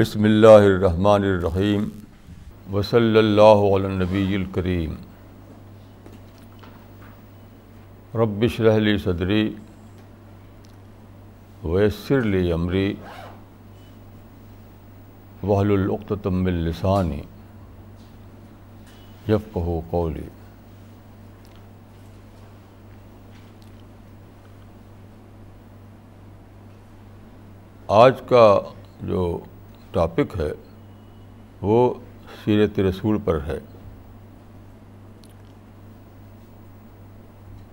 بسم اللہ الرحمن الرحیم وصلی اللہ علی النبی الکریم رب اشرح لی صدری ویسر لی امری وحل العقدۃ من لسانی یفقہ قولی آج کا جو ٹاپک ہے، وہ سیرت رسول پر ہے۔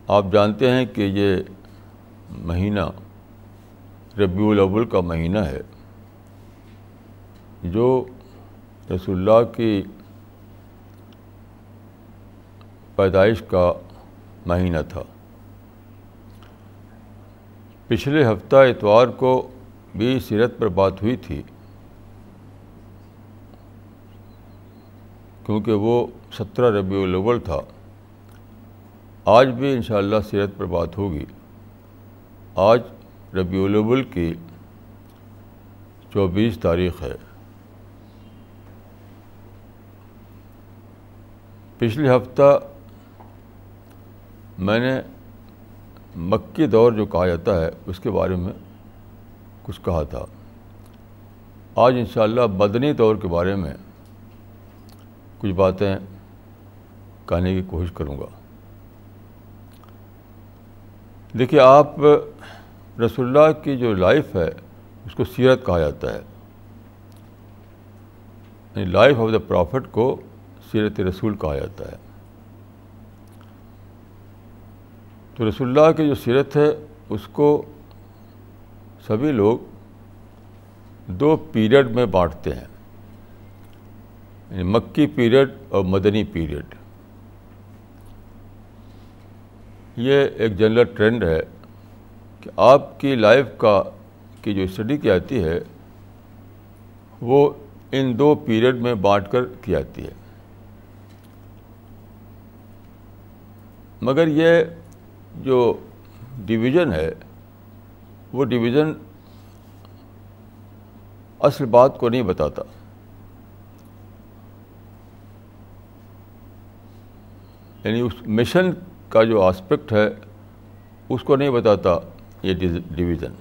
آپ جانتے ہیں کہ یہ مہینہ ربیع الاول کا مہینہ ہے، جو رسول اللہ کی پیدائش کا مہینہ تھا۔ پچھلے ہفتہ اتوار کو بھی سیرت پر بات ہوئی تھی۔ کیونکہ وہ سترہ ربیع الاول تھا۔ آج بھی انشاءاللہ سیرت پر بات ہوگی۔ آج ربیع الاول کی چوبیس تاریخ ہے۔ پچھلے ہفتہ میں نے مکی دور جو کہا جاتا ہے، اس کے بارے میں کچھ کہا تھا۔ آج انشاءاللہ بدنی دور کے بارے میں کچھ باتیں کہنے کی کوشش کروں گا۔ دیکھیے، آپ رسول اللہ کی جو لائف ہے، اس کو سیرت کہا جاتا ہے۔ یعنی لائف آف دا پرافٹ کو سیرت رسول کہا جاتا ہے۔ تو رسول اللہ کی جو سیرت ہے، اس کو سبھی لوگ دو پیریڈ میں بانٹتے ہیں۔ یعنی مکی پیریڈ اور مدنی پیریڈ۔ یہ ایک جنرل ٹرینڈ ہے کہ آپ کی لائف کا، کی جو اسٹڈی کی جاتی ہے، وہ ان دو پیریڈ میں بانٹ کر کی جاتی ہے۔ مگر یہ جو ڈویژن ہے، وہ ڈویژن اصل بات کو نہیں بتاتا۔ یعنی اس مشن کا جو آسپیکٹ ہے، اس کو نہیں بتاتا یہ ڈویژن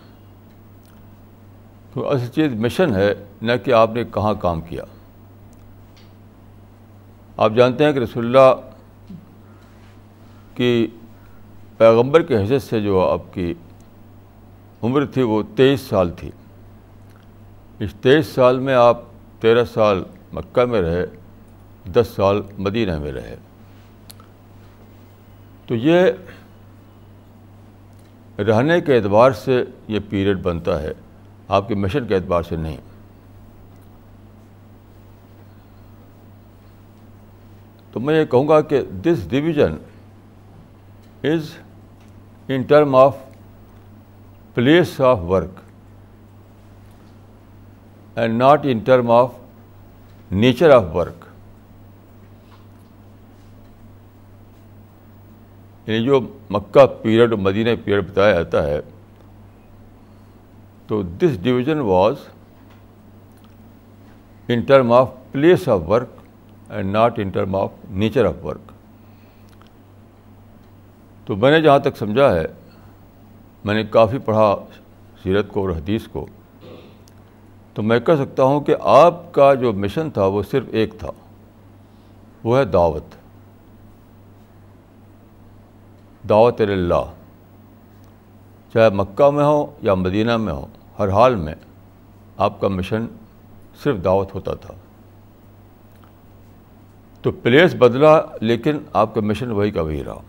تو اصل چیز مشن ہے، نہ کہ آپ نے کہاں کام کیا۔ آپ جانتے ہیں کہ رسول اللہ کی پیغمبر کی حیثیت سے جو آپ کی عمر تھی، وہ تیئیس سال تھی۔ اس تیئیس سال میں آپ تیرہ سال مکہ میں رہے، دس سال مدینہ میں رہے۔ تو یہ رہنے کے اعتبار سے یہ پیریڈ بنتا ہے، آپ کے مشن کے اعتبار سے نہیں۔ تو میں یہ کہوں گا کہ this division is in term of place of work and not in term of nature of work یعنی جو مکہ پیریڈ مدینہ پیریڈ بتایا جاتا ہے، تو this division was in term of place of work and not in term of nature of work تو میں نے جہاں تک سمجھا ہے، میں نے کافی پڑھا سیرت کو اور حدیث کو، تو میں کہہ سکتا ہوں کہ آپ کا جو مشن تھا وہ صرف ایک تھا، وہ ہے دعوت۔ دعوت اللہ چاہے مکہ میں ہو یا مدینہ میں ہو، ہر حال میں آپ کا مشن صرف دعوت ہوتا تھا۔ تو پلیس بدلا، لیکن آپ کا مشن وہی کا وہی رہا۔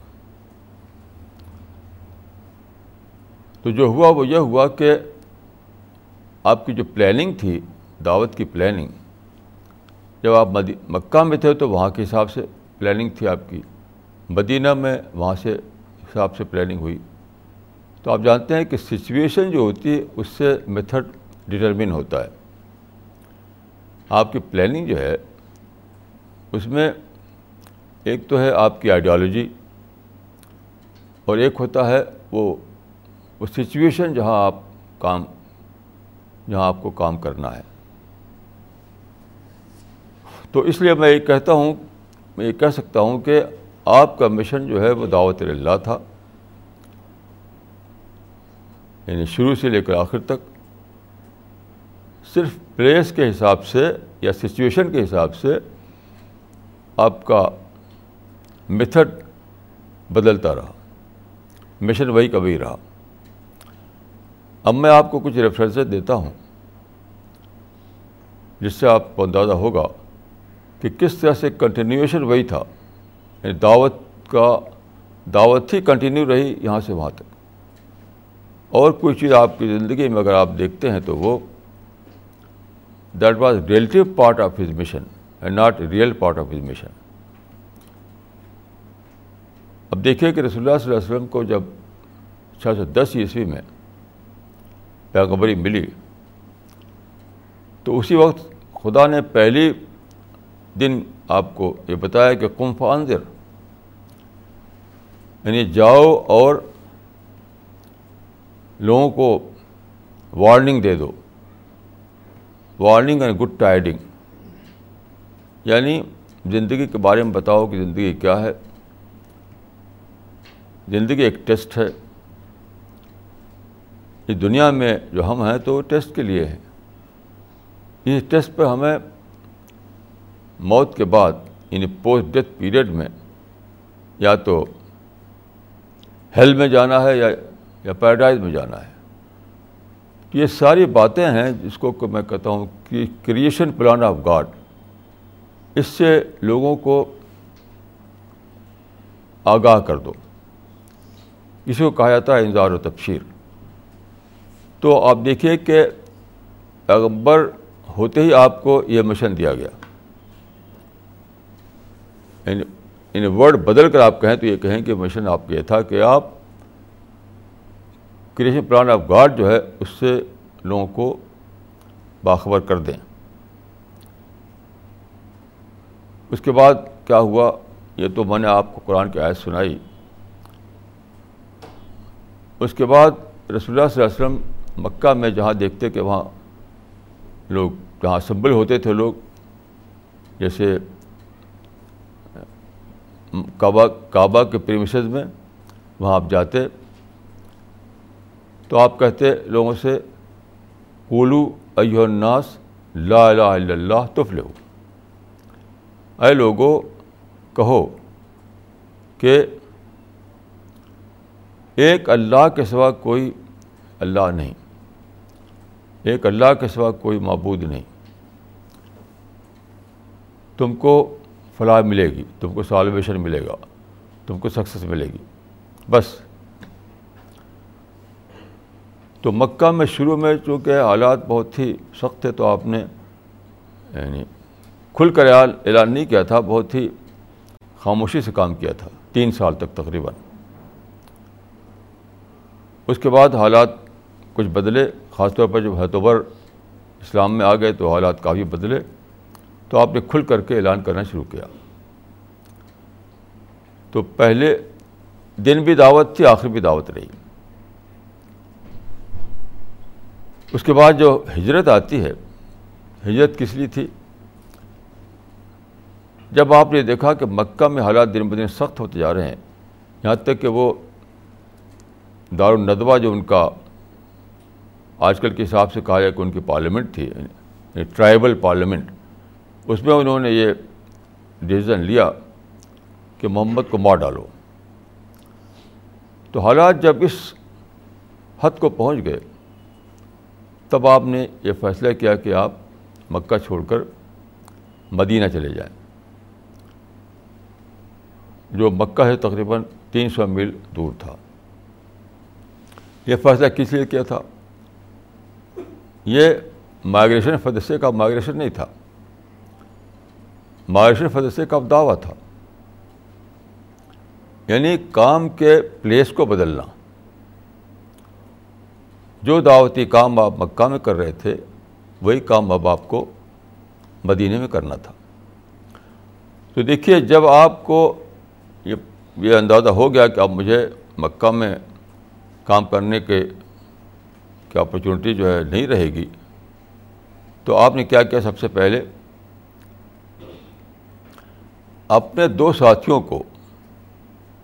تو جو ہوا وہ یہ ہوا کہ آپ کی جو پلاننگ تھی، دعوت کی پلاننگ جب آپ مکہ میں تھے تو وہاں کے حساب سے پلاننگ تھی آپ کی۔ مدینہ میں وہاں سے حساب سے پلاننگ ہوئی۔ تو آپ جانتے ہیں کہ سچویشن جو ہوتی ہے، اس سے میتھڈ ڈٹرمن ہوتا ہے۔ آپ کی پلاننگ جو ہے، اس میں ایک تو ہے آپ کی آئیڈیالوجی اور ایک ہوتا ہے وہ وہ سچویشن جہاں آپ کام، جہاں آپ کو کام کرنا ہے۔ تو اس لیے میں یہ کہتا ہوں، میں یہ کہہ سکتا ہوں کہ آپ کا مشن جو ہے وہ دعوت اللہ تھا۔ یعنی شروع سے لے کر آخر تک صرف پلیس کے حساب سے یا سچویشن کے حساب سے آپ کا میتھڈ بدلتا رہا۔ مشن وہی کبھی رہا۔ اب میں آپ کو کچھ ریفرنسز دیتا ہوں جس سے آپ کو اندازہ ہوگا کہ کس طرح سے کنٹینیوشن وہی تھا۔ یعنی دعوت کا، دعوت ہی کنٹینیو رہی، یہاں سے وہاں تک۔ اور کوئی چیز آپ کی زندگی میں اگر آپ دیکھتے ہیں تو وہ that was relative part of his mission and not real part of his mission اب دیکھیے کہ رسول اللہ صلی اللہ علیہ وسلم کو جب چھ سو دس عیسوی میں پیغبری ملی، تو اسی وقت خدا نے پہلی دن آپ کو یہ بتایا کہ کم فانزر یعنی جاؤ اور لوگوں کو وارننگ دے دو۔ وارننگ اینڈ گڈ ٹائڈنگ یعنی زندگی کے بارے میں بتاؤ کہ زندگی کیا ہے۔ زندگی ایک ٹیسٹ ہے۔ اس دنیا میں جو ہم ہیں تو ٹیسٹ کے لیے ہیں۔ اس ٹیسٹ پہ ہمیں موت کے بعد یعنی پوسٹ ڈیتھ پیریڈ میں، یا تو ہیل میں جانا ہے یا یا پیراڈائز میں جانا ہے۔ یہ ساری باتیں ہیں جس کو میں کہتا ہوں کہ کریشن پلان آف گاڈ اس سے لوگوں کو آگاہ کر دو۔ اس کو کہا جاتا ہے انظار و تبشیر۔ تو آپ دیکھیے کہ پیغمبر ہوتے ہی آپ کو یہ مشن دیا گیا۔ یعنی یعنی ان ورڈ بدل کر آپ کہیں تو یہ کہیں کہ مشن آپ کا یہ تھا کہ آپ کریشن پلان آف گاڈ جو ہے اس سے لوگوں کو باخبر کر دیں۔ اس کے بعد کیا ہوا؟ یہ تو میں نے آپ کو قرآن کی آیت سنائی۔ اس کے بعد رسول اللہ صلی اللہ علیہ وسلم مکہ میں جہاں دیکھتے کہ وہاں لوگ جہاں اسمبل ہوتے تھے لوگ، جیسے کعبہ کعبہ کے پریمیسز میں وہاں آپ جاتے، تو آپ کہتے لوگوں سے، قولو ایو الناس لا الہ الا اللہ تفلح اے لوگوں کہو کہ ایک اللہ کے سوا کوئی اللہ نہیں، ایک اللہ کے سوا کوئی معبود نہیں۔ تم کو فلاح ملے گی، تم کو سالویشن ملے گا، تم کو سکسیس ملے گی، بس۔ تو مکہ میں شروع میں چونکہ حالات بہت ہی سخت تھے تو آپ نے یعنی کھل کر اعلان نہیں کیا تھا، بہت ہی خاموشی سے کام کیا تھا، تین سال تک تقریباً۔ اس کے بعد حالات کچھ بدلے، خاص طور پر جب حتوبر اسلام میں آ گئے تو حالات کافی بدلے۔ تو آپ نے کھل کر کے اعلان کرنا شروع کیا۔ تو پہلے دن بھی دعوت تھی، آخر بھی دعوت رہی۔ اس کے بعد جو ہجرت آتی ہے، ہجرت کس لیے تھی؟ جب آپ نے دیکھا کہ مکہ میں حالات دن بدن سخت ہوتے جا رہے ہیں، یہاں تک کہ وہ دار الندوہ جو ان کا آج کل کے حساب سے کہا جائے کہ ان کی پارلیمنٹ تھی یعنی ٹرائبل پارلیمنٹ۔ اس میں انہوں نے یہ ڈسیزن لیا کہ محمد کو مار ڈالو۔ تو حالات جب اس حد کو پہنچ گئے، تب آپ نے یہ فیصلہ کیا کہ آپ مکہ چھوڑ کر مدینہ چلے جائیں۔ جو مکہ ہے تقریباً تین سو میل دور تھا۔ یہ فیصلہ کس لیے کیا تھا؟ یہ مائگریشن فدسے کا مائگریشن نہیں تھا۔ مائگریشن فدسے کا دعویٰ تھا۔ یعنی کام کے پلیس کو بدلنا۔ جو دعوتی کام آپ مکہ میں کر رہے تھے، وہی کام اب آپ کو مدینہ میں کرنا تھا۔ تو دیکھیے، جب آپ کو یہ اندازہ ہو گیا کہ اب مجھے مکہ میں کام کرنے کے کی اپرچونیٹی جو ہے نہیں رہے گی، تو آپ نے کیا کیا سب سے پہلے؟ اپنے دو ساتھیوں کو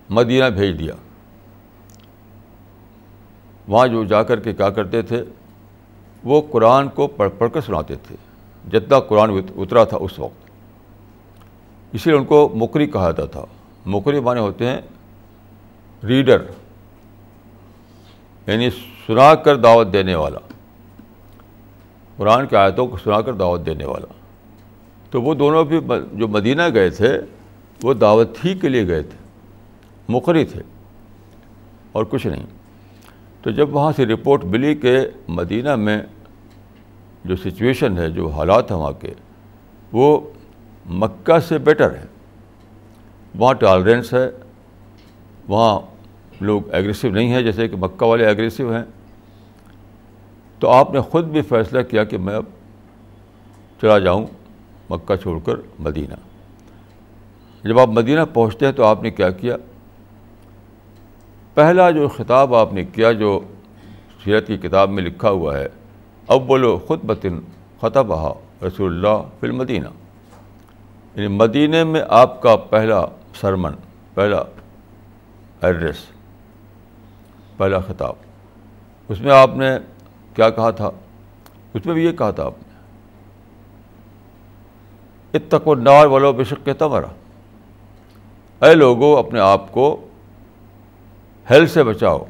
مدینہ بھیج دیا۔ وہاں جو جا کر کے کیا کرتے تھے، وہ قرآن کو پڑھ پڑھ کر سناتے تھے، جتنا قرآن اترا تھا اس وقت۔ اسی لیے ان کو مکری کہا جاتا تھا۔ مکری معنی ہوتے ہیں ریڈر یعنی سنا کر دعوت دینے والا۔ قرآن کی آیتوں کو سنا کر دعوت دینے والا۔ تو وہ دونوں بھی جو مدینہ گئے تھے، وہ دعوت ہی کے لیے گئے تھے۔ مقری تھے اور کچھ نہیں۔ تو جب وہاں سے رپورٹ ملی کہ مدینہ میں جو سچویشن ہے، جو حالات ہیں وہاں کے، وہ مکہ سے بیٹر ہے۔ وہاں ٹالرنس ہے۔ وہاں لوگ ایگریسو نہیں ہیں، جیسے کہ مکہ والے ایگریسو ہیں۔ تو آپ نے خود بھی فیصلہ کیا کہ میں اب چلا جاؤں۔ مکہ چھوڑ کر مدینہ۔ جب آپ مدینہ پہنچتے ہیں تو آپ نے کیا کیا؟ پہلا جو خطاب آپ نے کیا جو سیرت کی کتاب میں لکھا ہوا ہے اب بولو خود بطن خطب بہا رسول اللہ فی المدینہ۔ یعنی مدینہ میں آپ کا پہلا سرمن، پہلا ایڈریس، پہلا خطاب۔ اس میں آپ نے کیا کہا تھا؟ اس میں بھی یہ کہا تھا آپ نے اتق نار ولو بشق کے تمرا اے لوگوں اپنے آپ کو ہیل سے بچاؤ،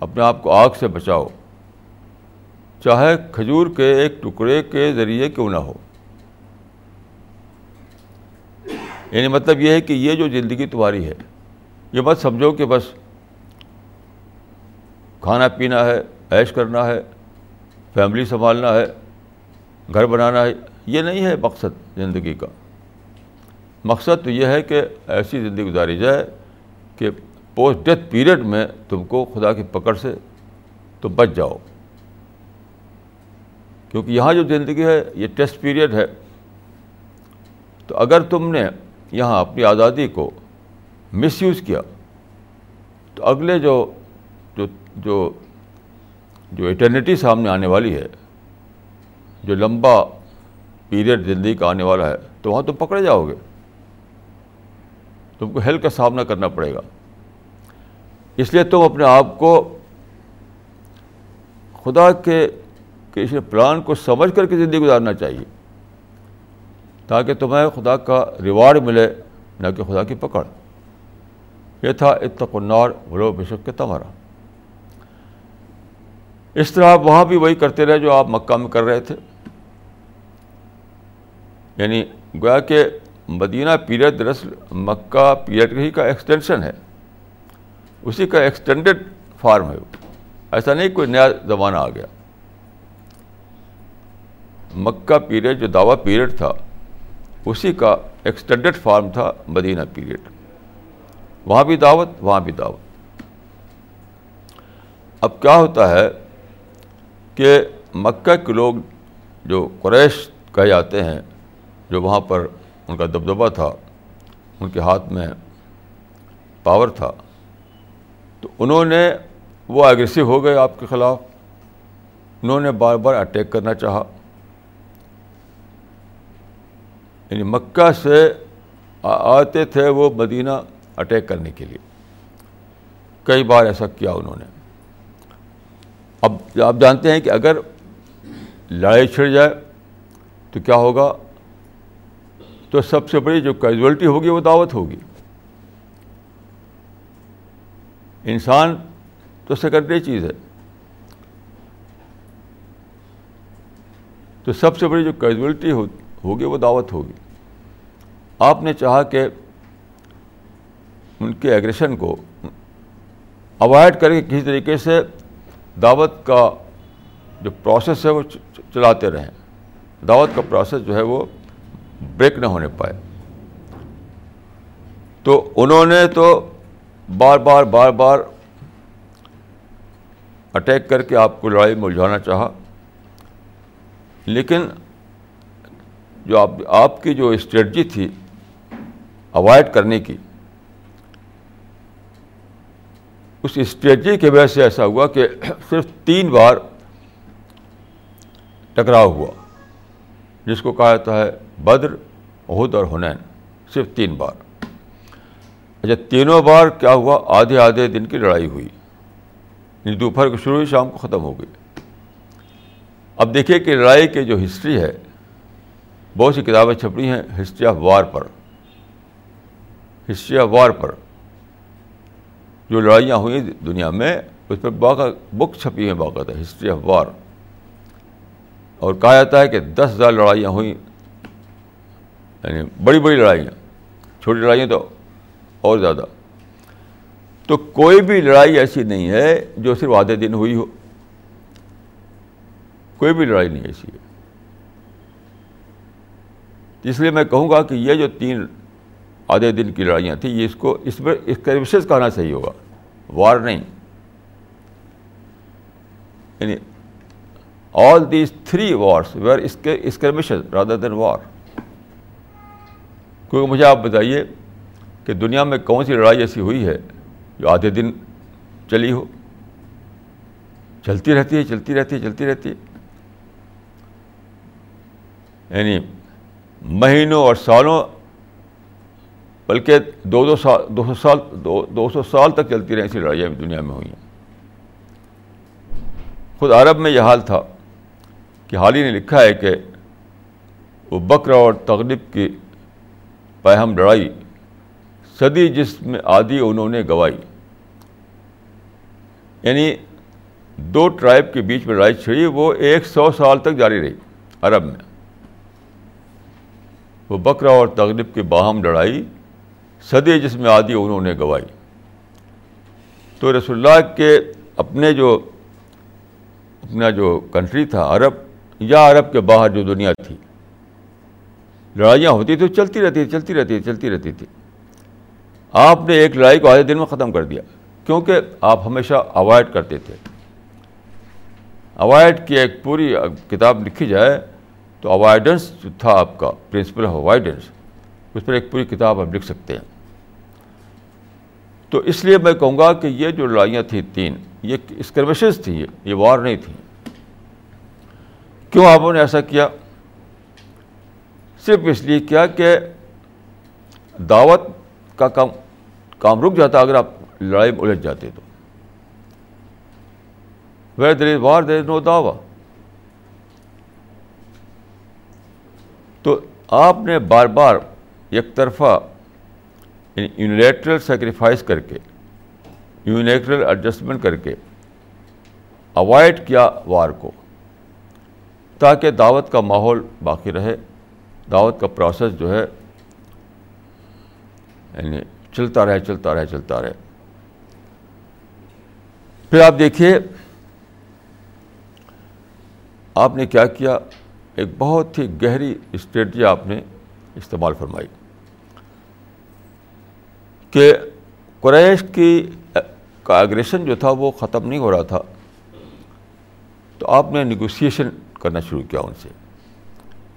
اپنے آپ کو آگ سے بچاؤ۔ چاہے کھجور کے ایک ٹکڑے کے ذریعے کیوں نہ ہو۔ یعنی مطلب یہ ہے کہ یہ جو زندگی تمہاری ہے، یہ مت سمجھو کہ بس کھانا پینا ہے، عیش کرنا ہے، فیملی سنبھالنا ہے، گھر بنانا ہے۔ یہ نہیں ہے مقصد زندگی کا۔ مقصد تو یہ ہے کہ ایسی زندگی گزاری جائے کہ پوسٹ ڈیتھ پیریڈ میں تم کو خدا کی پکڑ سے تو بچ جاؤ۔ کیونکہ یہاں جو زندگی ہے، یہ ٹیسٹ پیریڈ ہے۔ تو اگر تم نے یہاں اپنی آزادی کو مس یوز کیا، تو اگلے جو جو جو جو ایٹرنیٹی سامنے آنے والی ہے، جو لمبا پیریڈ زندگی کا آنے والا ہے، تو وہاں تم پکڑے جاؤ گے۔ تم کو ہیلتھ کا سامنا کرنا پڑے گا۔ اس لیے تم اپنے آپ کو خدا کے کسی پلان کو سمجھ کر کے زندگی گزارنا چاہیے، تاکہ تمہیں خدا کا ریوارڈ ملے، نہ کہ خدا کی پکڑ۔ یہ تھا اتقنار بلو بشک کے تمہارا۔ اس طرح آپ وہاں بھی وہی کرتے رہے جو آپ مکہ میں کر رہے تھے۔ یعنی گویا کہ مدینہ پیریڈ دراصل مکہ پیریڈ ہی کا ایکسٹینشن ہے۔ اسی کا ایکسٹینڈیڈ فارم ہے۔ ایسا نہیں کوئی نیا زمانہ آ گیا۔ مکہ پیریڈ جو دعویٰ پیریڈ تھا، اسی کا ایکسٹینڈیڈ فارم تھا مدینہ پیریڈ۔ وہاں بھی دعوت، وہاں بھی دعوت۔ اب کیا ہوتا ہے کہ مکہ کے لوگ جو قریش کہے جاتے ہیں جو وہاں پر ان کا دبدبہ تھا، ان کے ہاتھ میں پاور تھا، تو انہوں نے وہ اگریسو ہو گئے آپ کے خلاف۔ انہوں نے بار بار اٹیک کرنا چاہا۔ یعنی مکہ سے آتے تھے وہ مدینہ اٹیک کرنے کے لیے۔ کئی بار ایسا کیا انہوں نے۔ اب آپ جانتے ہیں کہ اگر لڑائی چھڑ جائے تو کیا ہوگا؟ تو سب سے بڑی جو کیجولیٹی ہوگی وہ دعوت ہوگی۔ انسان تو سیکنڈری چیز ہے۔ تو سب سے بڑی جو کیجولیٹی ہوگی وہ دعوت ہوگی۔ آپ نے چاہا کہ ان کے ایگریشن کو اوائڈ کر کے کسی طریقے سے دعوت کا جو پروسیس ہے وہ چلاتے رہیں۔ دعوت کا پروسیس جو ہے وہ بریک نہ ہونے پائے۔ تو انہوں نے تو بار بار بار بار اٹیک کر کے آپ کو لڑائی میں الجھانا چاہا۔ لیکن جو آپ آپ کی جو اسٹریٹجی تھی اوائڈ کرنے کی، اس اسٹریٹجی کی وجہ سے ایسا ہوا کہ صرف تین بار ٹکراؤ ہوا۔ جس کو کہا جاتا ہے بدر، عہد اور حنین۔ صرف تین بار۔ اچھا تینوں بار کیا ہوا؟ آدھے آدھے دن کی لڑائی ہوئی۔ یعنی دوپہر کو شروع ہوئی، شام کو ختم ہو گئی۔ اب دیکھیے کہ لڑائی کی جو ہسٹری ہے، بہت سی کتابیں چھپی ہیں ہسٹری آف وار پر۔ ہسٹری آف وار پر جو لڑائیاں ہوئیں دنیا میں، اس پر باقا بک چھپی ہیں، باقاعدہ ہسٹری آف وار۔ اور کہا جاتا ہے کہ دس ہزار لڑائیاں ہوئیں یعنی بڑی بڑی لڑائیاں، چھوٹی لڑائیاں تو اور زیادہ۔ تو کوئی بھی لڑائی ایسی نہیں ہے جو صرف آدھے دن ہوئی ہو۔ کوئی بھی لڑائی نہیں ایسی ہے۔ اس لیے میں کہوں گا کہ یہ جو تین آدھے دن کی لڑائیاں تھیں، یہ اس کو اس میں اسکرمشز کہنا صحیح ہوگا۔ وار نہیں یعنی all these three wars were skirmishes rather than war کیونکہ مجھے آپ بتائیے کہ دنیا میں کون سی لڑائی ایسی ہوئی ہے جو آدھے دن چلی ہو؟ چلتی رہتی ہے، چلتی رہتی ہے، چلتی رہتی ہے۔ یعنی مہینوں اور سالوں، بلکہ دو دو سال دو سو سال، دو دو سو سال تک چلتی رہی ایسی لڑائیاں دنیا میں ہوئی ہیں۔ خود عرب میں یہ حال تھا۔ کہ حال ہی نے لکھا ہے کہ وہ بکرا اور تغلب کی پہم لڑائی صدی جس میں آدھی انہوں نے گوائی۔ یعنی دو ٹرائب کے بیچ میں لڑائی چھڑی، وہ ایک سو سال تک جاری رہی عرب میں۔ وہ بکرا اور تغلب کی باہم لڑائی صدی جس میں آدھی انہوں نے گوائی۔ تو رسول اللہ کے اپنے جو، اپنا جو کنٹری تھا عرب یا عرب کے باہر جو دنیا تھی۔ لڑائیاں ہوتی تھیں، چلتی رہتی تھی چلتی رہتی چلتی رہتی تھی آپ نے ایک لڑائی کو آدھے دن میں ختم کر دیا، کیونکہ آپ ہمیشہ اوائڈ کرتے تھے۔ اوائڈ کی ایک پوری کتاب لکھی جائے تو اوائڈنس جو تھا آپ کا پرنسپل آف اوائڈنس اس پر ایک پوری کتاب آپ لکھ سکتے ہیں۔ تو اس لیے میں کہوں گا کہ یہ جو لڑائیاں تھیں تین، یہ اسکرمشز تھیں، یہ وار نہیں تھیں۔ کیوں آپ نے ایسا کیا؟ صرف اس لیے کیا کہ دعوت کا کام کام رک جاتا اگر آپ لڑائی میں الجھ جاتے تو۔ ویر دیر از وار دیر از نو دعوی۔ تو آپ نے بار بار یک طرفہ یونیلیٹرل سیکریفائس کر کے یونیلیٹرل ایڈجسٹمنٹ کر کے اوائڈ کیا وار کو۔ تاکہ دعوت کا ماحول باقی رہے، دعوت کا پروسیس جو ہے یعنی چلتا رہے چلتا رہے چلتا رہے۔ پھر آپ دیکھیے، آپ نے کیا کیا؟ ایک بہت ہی گہری اسٹریٹجی آپ نے استعمال فرمائی کہ قریش کی، کا اگریشن جو تھا وہ ختم نہیں ہو رہا تھا۔ تو آپ نے نیگوسیشن کرنا شروع کیا ان سے۔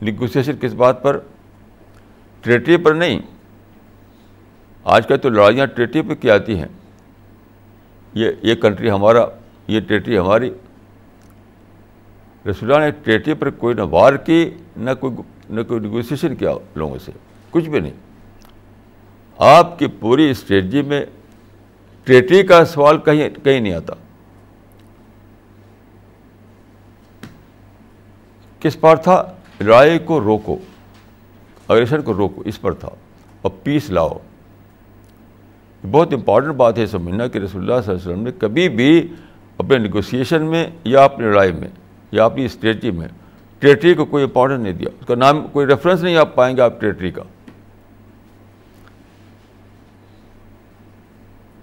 نیگوسیشن کس بات پر؟ ٹریٹری پر نہیں۔ آج کل تو لڑائیاں ٹریٹری پہ کی آتی ہیں۔ یہ یہ کنٹری ہمارا، یہ ٹریٹری ہماری۔ رسول نے ٹریٹری پر کوئی نہ وار کی، نہ کوئی نہ کوئی نیگوسیشن کیا لوگوں سے۔ کچھ بھی نہیں۔ آپ کی پوری اسٹریٹجی میں ٹریٹری کا سوال کہیں کہیں نہیں آتا۔ کس پر تھا؟ لڑائی کو روکو، اگریشن کو روکو، اس پر تھا۔ اور پیس لاؤ۔ بہت امپورٹنٹ بات ہے، سمجھنا کہ رسول اللہ صلی اللہ علیہ وسلم نے کبھی بھی اپنے نیگوسیشن میں یا اپنی لڑائی میں یا اپنی اسٹریٹجی میں ٹریٹری کو کوئی امپورٹنٹ نہیں دیا۔ اس کا نام، کوئی ریفرنس نہیں آپ پائیں گے آپ ٹریٹری کا۔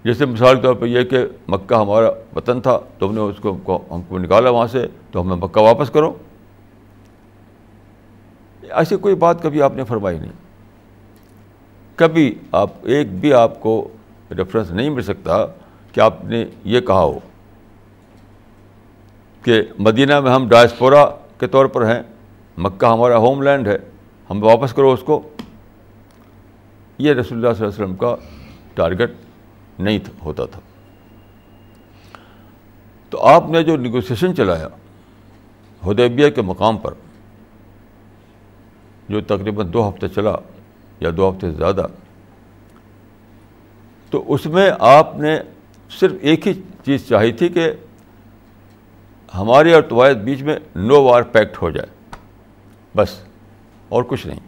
جیسے مثال کے طور پہ یہ کہ مکہ ہمارا وطن تھا، تو ہم نے اس کو، ہم کو نکالا وہاں سے، تو ہمیں مکہ واپس کرو۔ ایسی کوئی بات کبھی آپ نے فرمائی نہیں۔ کبھی آپ، ایک بھی آپ کو ریفرنس نہیں مل سکتا کہ آپ نے یہ کہا ہو کہ مدینہ میں ہم ڈائسپورا کے طور پر ہیں، مکہ ہمارا ہوم لینڈ ہے، ہم واپس کرو اس کو۔ یہ رسول اللہ صلی اللہ علیہ وسلم کا ٹارگیٹ نہیں ہوتا تھا۔ تو آپ نے جو نیگوسیشن چلایا، حدیبیہ کے مقام پر جو تقریباً دو ہفتے چلا یا دو ہفتے سے زیادہ، تو اس میں آپ نے صرف ایک ہی چیز چاہی تھی کہ ہمارے اور تمہارے بیچ میں نو وار پیکٹ ہو جائے، بس، اور کچھ نہیں،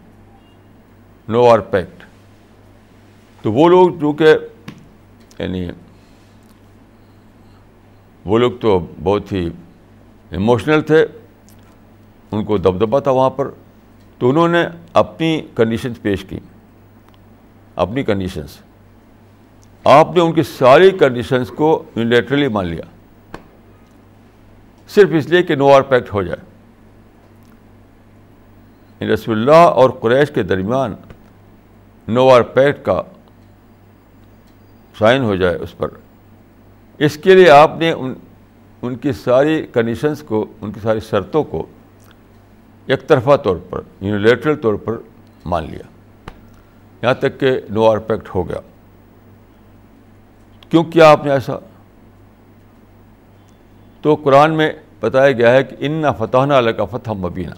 نو وار پیکٹ۔ تو وہ لوگ جو کہ یعنی وہ لوگ تو بہت ہی ایموشنل تھے، ان کو دبدبا تھا وہاں پر تو انہوں نے اپنی کنڈیشنز پیش کی، اپنی کنڈیشنز آپ نے ان کی ساری کنڈیشنز کو یونیلیٹرلی مان لیا۔ صرف اس لیے کہ نو آر پیکٹ ہو جائے۔ رسول اللہ اور قریش کے درمیان نو آر پیکٹ کا سائن ہو جائے اس پر۔ اس کے لیے آپ نے ان ان کی ساری کنڈیشنس کو، ان کی ساری شرطوں کو ایک طرفہ طور پر، یونیلیٹرل طور پر مان لیا۔ یہاں تک کہ نو آر پیکٹ ہو گیا۔ کیوں کیا آپ نے ایسا؟ تو قرآن میں بتایا گیا ہے کہ ان نہ فتح نہ کا فتح مبینہ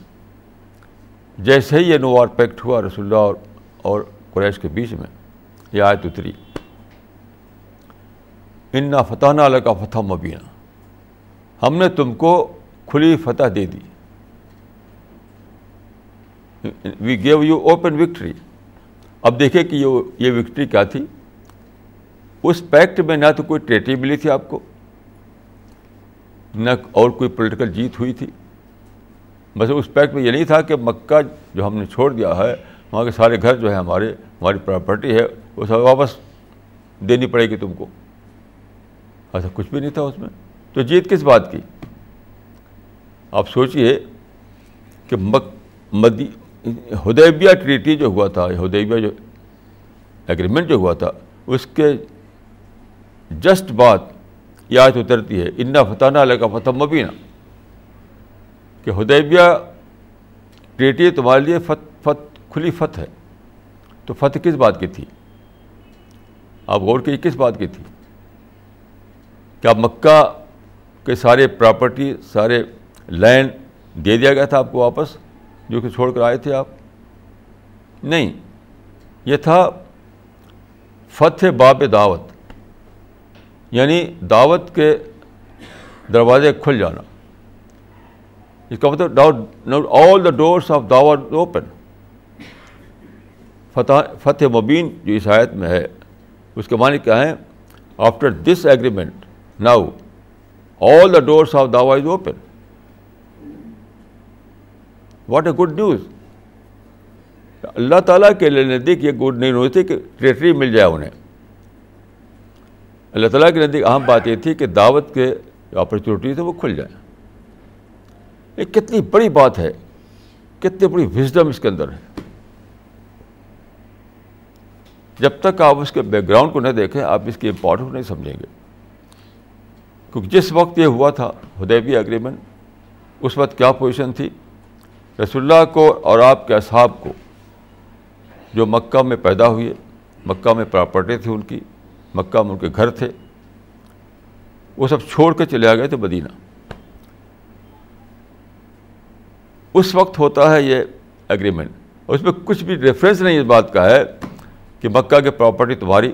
جیسے ہی یہ نو آر پیکٹ ہوا رسول اللہ اور اور قریش کے بیچ میں، یہ آیت اتری۔ ان نہ فتح نہ کا فتح مبینہ ہم نے تم کو کھلی فتح دے دی۔ We gave you open victory اب دیکھیں کہ یہ وکٹری کیا تھی؟ اس پیکٹ میں نہ تو کوئی ٹریٹی ملی تھی آپ کو، نہ اور کوئی پولیٹیکل جیت ہوئی تھی۔ بس اس پیکٹ میں یہ نہیں تھا کہ مکہ جو ہم نے چھوڑ دیا ہے، وہاں کے سارے گھر جو ہے ہمارے، ہماری پراپرٹی ہے، وہ سب واپس دینی پڑے گی تم کو۔ ایسا کچھ بھی نہیں تھا اس میں۔ تو جیت کس بات کی؟ آپ سوچئے کہ مک مدی ہدیبیہ ٹریٹی جو ہوا تھا ہدیبیہ جو ایگریمنٹ جو ہوا تھا، اس کے جسٹ بات یہ آیت اترتی ہے، انا فتح علیہ کا فتح مبینہ کہ ہدیبیہ ٹریٹی تمہارے لیے فت فت، کھلی فتح ہے۔ تو فتح کس بات کی تھی؟ آپ غور کی کس بات کی تھی؟ کیا مکہ کے سارے پراپرٹی سارے لینڈ دے دیا گیا تھا آپ کو واپس؟ جو کہ چھوڑ کر آئے تھے آپ؟ نہیں، یہ تھا فتح باب دعوت یعنی دعوت کے دروازے کھل جانا۔ اس کا مطلب آل دا ڈورس آف دعوت اوپن۔ فتح فتح مبین جو اس آیت میں ہے، اس کے معنی کیا ہے after this agreement now, all the doors of Dawa is open. What a good news اللہ تعالیٰ کے لیے نزدیک یہ گڈ نیوز تھی کہ ٹریٹری مل جائے انہیں۔ اللہ تعالیٰ کے نزدیک اہم بات یہ تھی کہ دعوت کے جو اپرچونیٹیز ہیں وہ کھل جائیں۔ یہ کتنی بڑی بات ہے، کتنی بڑی وزڈم اس کے اندر ہے۔ جب تک آپ اس کے بیک گراؤنڈ کو نہ دیکھیں، آپ اس کی امپورٹنس نہیں سمجھیں گے۔ کیونکہ جس وقت یہ ہوا تھا ہدیبی اگریمنٹ اس وقت کیا پوزیشن تھی؟ رسول اللہ کو اور آپ کے اصحاب کو جو مکہ میں پیدا ہوئے، مکہ میں پراپرٹی تھی ان کی، مکہ میں ان کے گھر تھے، وہ سب چھوڑ کے چلے آ گئے تھے مدینہ۔ اس وقت ہوتا ہے یہ اگریمنٹ اس میں کچھ بھی ریفرنس نہیں اس بات کا ہے کہ مکہ کے پراپرٹی تمہاری،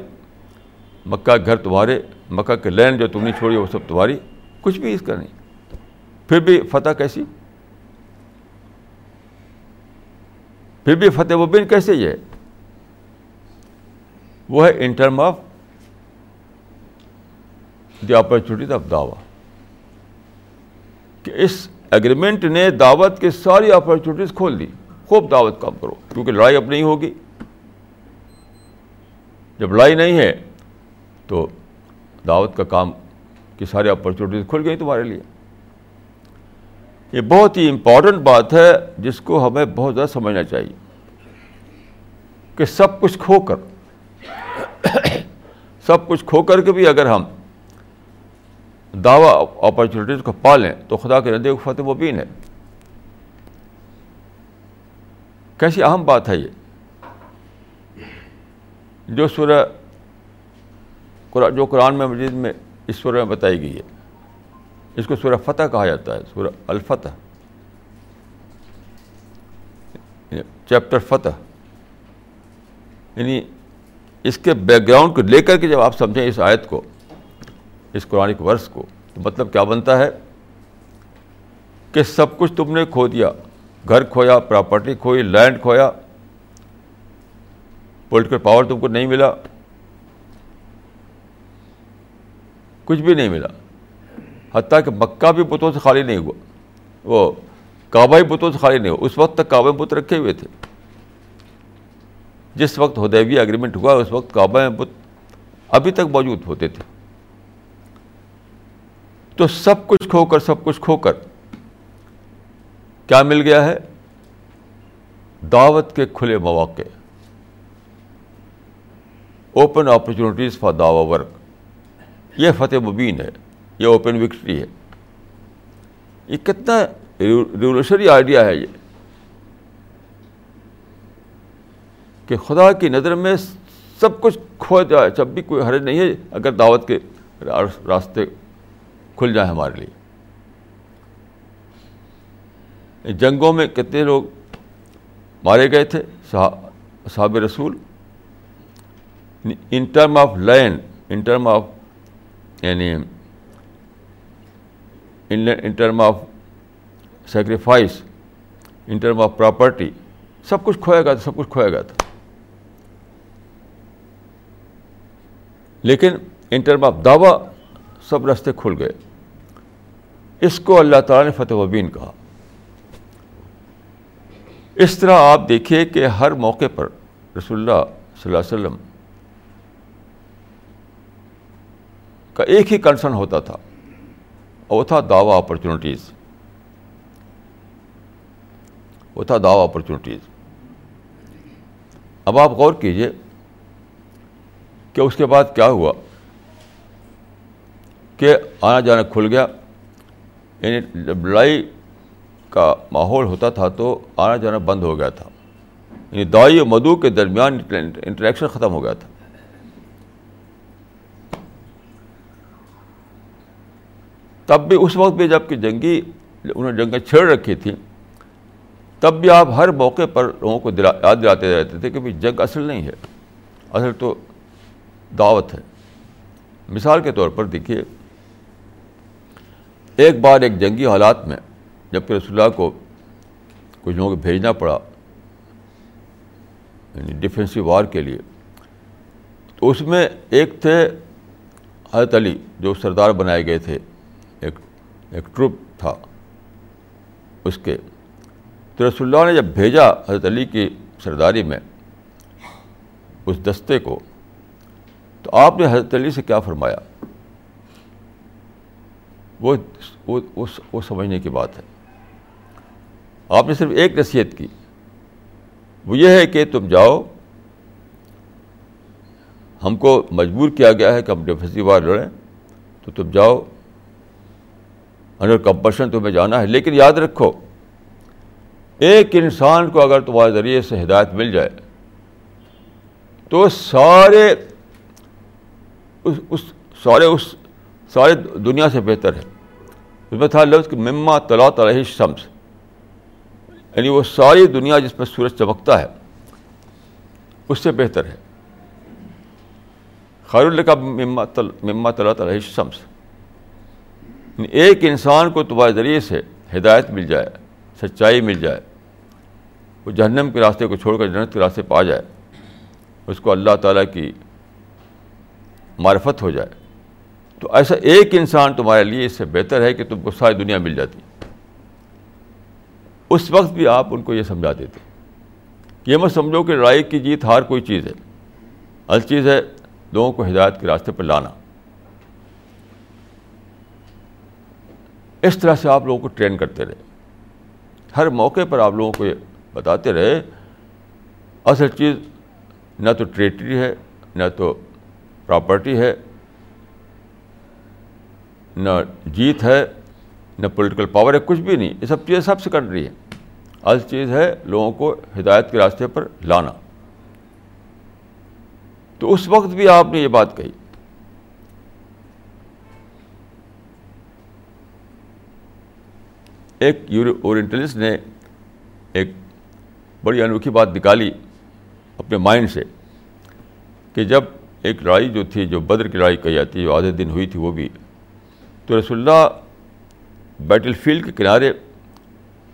مکہ کے گھر تمہارے، مکہ کے لینڈ جو تم نے چھوڑی وہ سب تمہاری، کچھ بھی اس کا نہیں۔ پھر بھی فتح کیسی؟ پھر بھی فتح وہ بن کیسے یہ؟ وہ ہے in term of the opportunity of دعوی کہ اس ایگریمنٹ نے دعوت کی ساری اپرچونیٹیز کھول دی۔ خوب دعوت کام کرو، کیونکہ لڑائی اب نہیں ہوگی۔ جب لڑائی نہیں ہے تو دعوت کا کام کی ساری اپرچونیٹیز کھل گئی تمہارے لیے۔ یہ بہت ہی امپورٹنٹ بات ہے جس کو ہمیں بہت زیادہ سمجھنا چاہیے کہ سب کچھ کھو کر، سب کچھ کھو کر کے بھی اگر ہم دعوی اپرچونیٹیز کو پالیں تو خدا کے ردے فتح مبین ہے۔ کیسی اہم بات ہے یہ؟ جو سورہ جو قرآن میں مجید میں اس سورہ میں بتائی گئی ہے۔ اس کو سورہ فتح کہا جاتا ہے، سورہ الفتح۔ یعنی چیپٹر فتح۔ یعنی اس کے بیک گراؤنڈ کو لے کر کے جب آپ سمجھیں اس آیت کو، اس قرآن ورس کو، تو مطلب کیا بنتا ہے؟ کہ سب کچھ تم نے کھو دیا۔ گھر کھویا، پراپرٹی کھوئی، لینڈ کھویا۔ پولیٹیکل پاور تم کو نہیں ملا۔ کچھ بھی نہیں ملا۔ حتیٰ کہ مکہ بھی بتوں سے خالی نہیں ہوا۔ وہ کعبہ ہی بتوں سے خالی نہیں ہوا۔ اس وقت تک کعبہ بت رکھے ہوئے تھے۔ جس وقت ہدیوی اگریمنٹ ہوا، اس وقت کعبہ میں بت ابھی تک موجود ہوتے تھے۔ تو سب کچھ کھو کر، سب کچھ کھو کر کیا مل گیا ہے؟ دعوت کے کھلے مواقع۔ اوپن اپرچونیٹیز فار دعوی ورک یہ فتح مبین ہے۔ یہ اوپن وکٹری ہے۔ یہ کتنا ریولیوشنری آئیڈیا ہے یہ۔ کہ خدا کی نظر میں سب کچھ کھو جائے، جب بھی کوئی حرج نہیں ہے، اگر دعوت کے راستے کھل جائیں ہمارے لیے۔ جنگوں میں کتنے لوگ مارے گئے تھے صحاب رسول۔ In term of land in term of یعنی in term of sacrifice in term of property سب کچھ کھویا گیا تھا سب کچھ کھویا گیا تھا لیکن ان ٹرم آف دعویٰ سب راستے کھل گئے اس کو اللہ تعالیٰ نے فتح وبین کہا اس طرح آپ دیکھیے کہ ہر موقع پر رسول اللہ صلی اللہ علیہ وسلم کا ایک ہی کنسرن ہوتا تھا اور وہ تھا دعوی اپرچونیٹیز وہ تھا دعوی اپرچونیٹیز اب آپ غور کیجیے کہ اس کے بعد کیا ہوا کہ آنا جانا کھل گیا۔ یعنی جب لڑائی کا ماحول ہوتا تھا تو آنا جانا بند ہو گیا تھا۔ یعنی دوائی اور مدو کے درمیان انٹریکشن ختم ہو گیا تھا۔ تب بھی اس وقت بھی جبکہ جنگی انہوں نے جنگیں چھیڑ رکھی تھیں، تب بھی آپ ہر موقع پر لوگوں کو یاد دلاتے رہتے تھے کہ جنگ اصل نہیں ہے، اصل تو دعوت ہے۔ مثال کے طور پر دیکھیے، ایک بار ایک جنگی حالات میں جبکہ رسول اللہ کو کچھ لوگوں کو بھیجنا پڑا یعنی ڈیفینسو وار کے لیے، تو اس میں ایک تھے حضرت علی جو سردار بنائے گئے تھے۔ ایک ٹروپ تھا۔ اس کے تو رسول اللہ نے جب بھیجا حضرت علی کی سرداری میں اس دستے کو، تو آپ نے حضرت علی سے کیا فرمایا؟ وہ وہ سمجھنے کی بات ہے۔ آپ نے صرف ایک نصیحت کی۔ وہ یہ ہے کہ تم جاؤ۔ ہم کو مجبور کیا گیا ہے کہ ہم ڈیفینسو وار لڑیں تو تم جاؤ۔ انڈر کمپلشن تمہیں جانا ہے، لیکن یاد رکھو، ایک انسان کو اگر تمہارے ذریعے سے ہدایت مل جائے، تو سارے اس اس، سارے اس، سارے دنیا سے بہتر ہے۔ اس میں تھا لفظ کہ مما طلا طلح شمس یعنی وہ ساری دنیا جس میں سورج چمکتا ہے، اس سے بہتر ہے۔ خیر اللہ کا مما طلع طلح شمس یعنی ایک انسان کو تمہارے ذریعے سے ہدایت مل جائے، سچائی مل جائے، وہ جہنم کے راستے کو چھوڑ کر جنت کے راستے پا جائے، اس کو اللہ تعالیٰ کی معرفت ہو جائے۔ تو ایسا ایک انسان تمہارے لیے اس سے بہتر ہے کہ تم کو ساری دنیا مل جاتی۔ اس وقت بھی آپ ان کو یہ سمجھا دیتے۔ یہ مت سمجھو کہ لڑائی کی جیت ہار کوئی چیز ہے۔ ہر چیز ہے لوگوں کو ہدایت کے راستے پر لانا۔ اس طرح سے آپ لوگوں کو ٹرین کرتے رہے۔ ہر موقع پر آپ لوگوں کو یہ بتاتے رہے، اصل چیز نہ تو ٹریٹری ہے، نہ تو پراپرٹی ہے، نہ جیت ہے، نہ پولیٹیکل پاور ہے، کچھ بھی نہیں۔ یہ سب چیزیں سب سیکنڈری ہے اصل چیز ہے لوگوں کو ہدایت کے راستے پر لانا۔ تو اس وقت بھی آپ نے یہ بات کہی۔ ایک اورینٹلسٹ نے ایک بڑی انوکھی بات نکالی اپنے مائنڈ سے کہ جب ایک لڑائی جو تھی، جو بدر کی لڑائی کہی جاتی ہے جو آدھے دن ہوئی تھی، وہ بھی، تو رسول اللہ بیٹل فیلڈ کے کنارے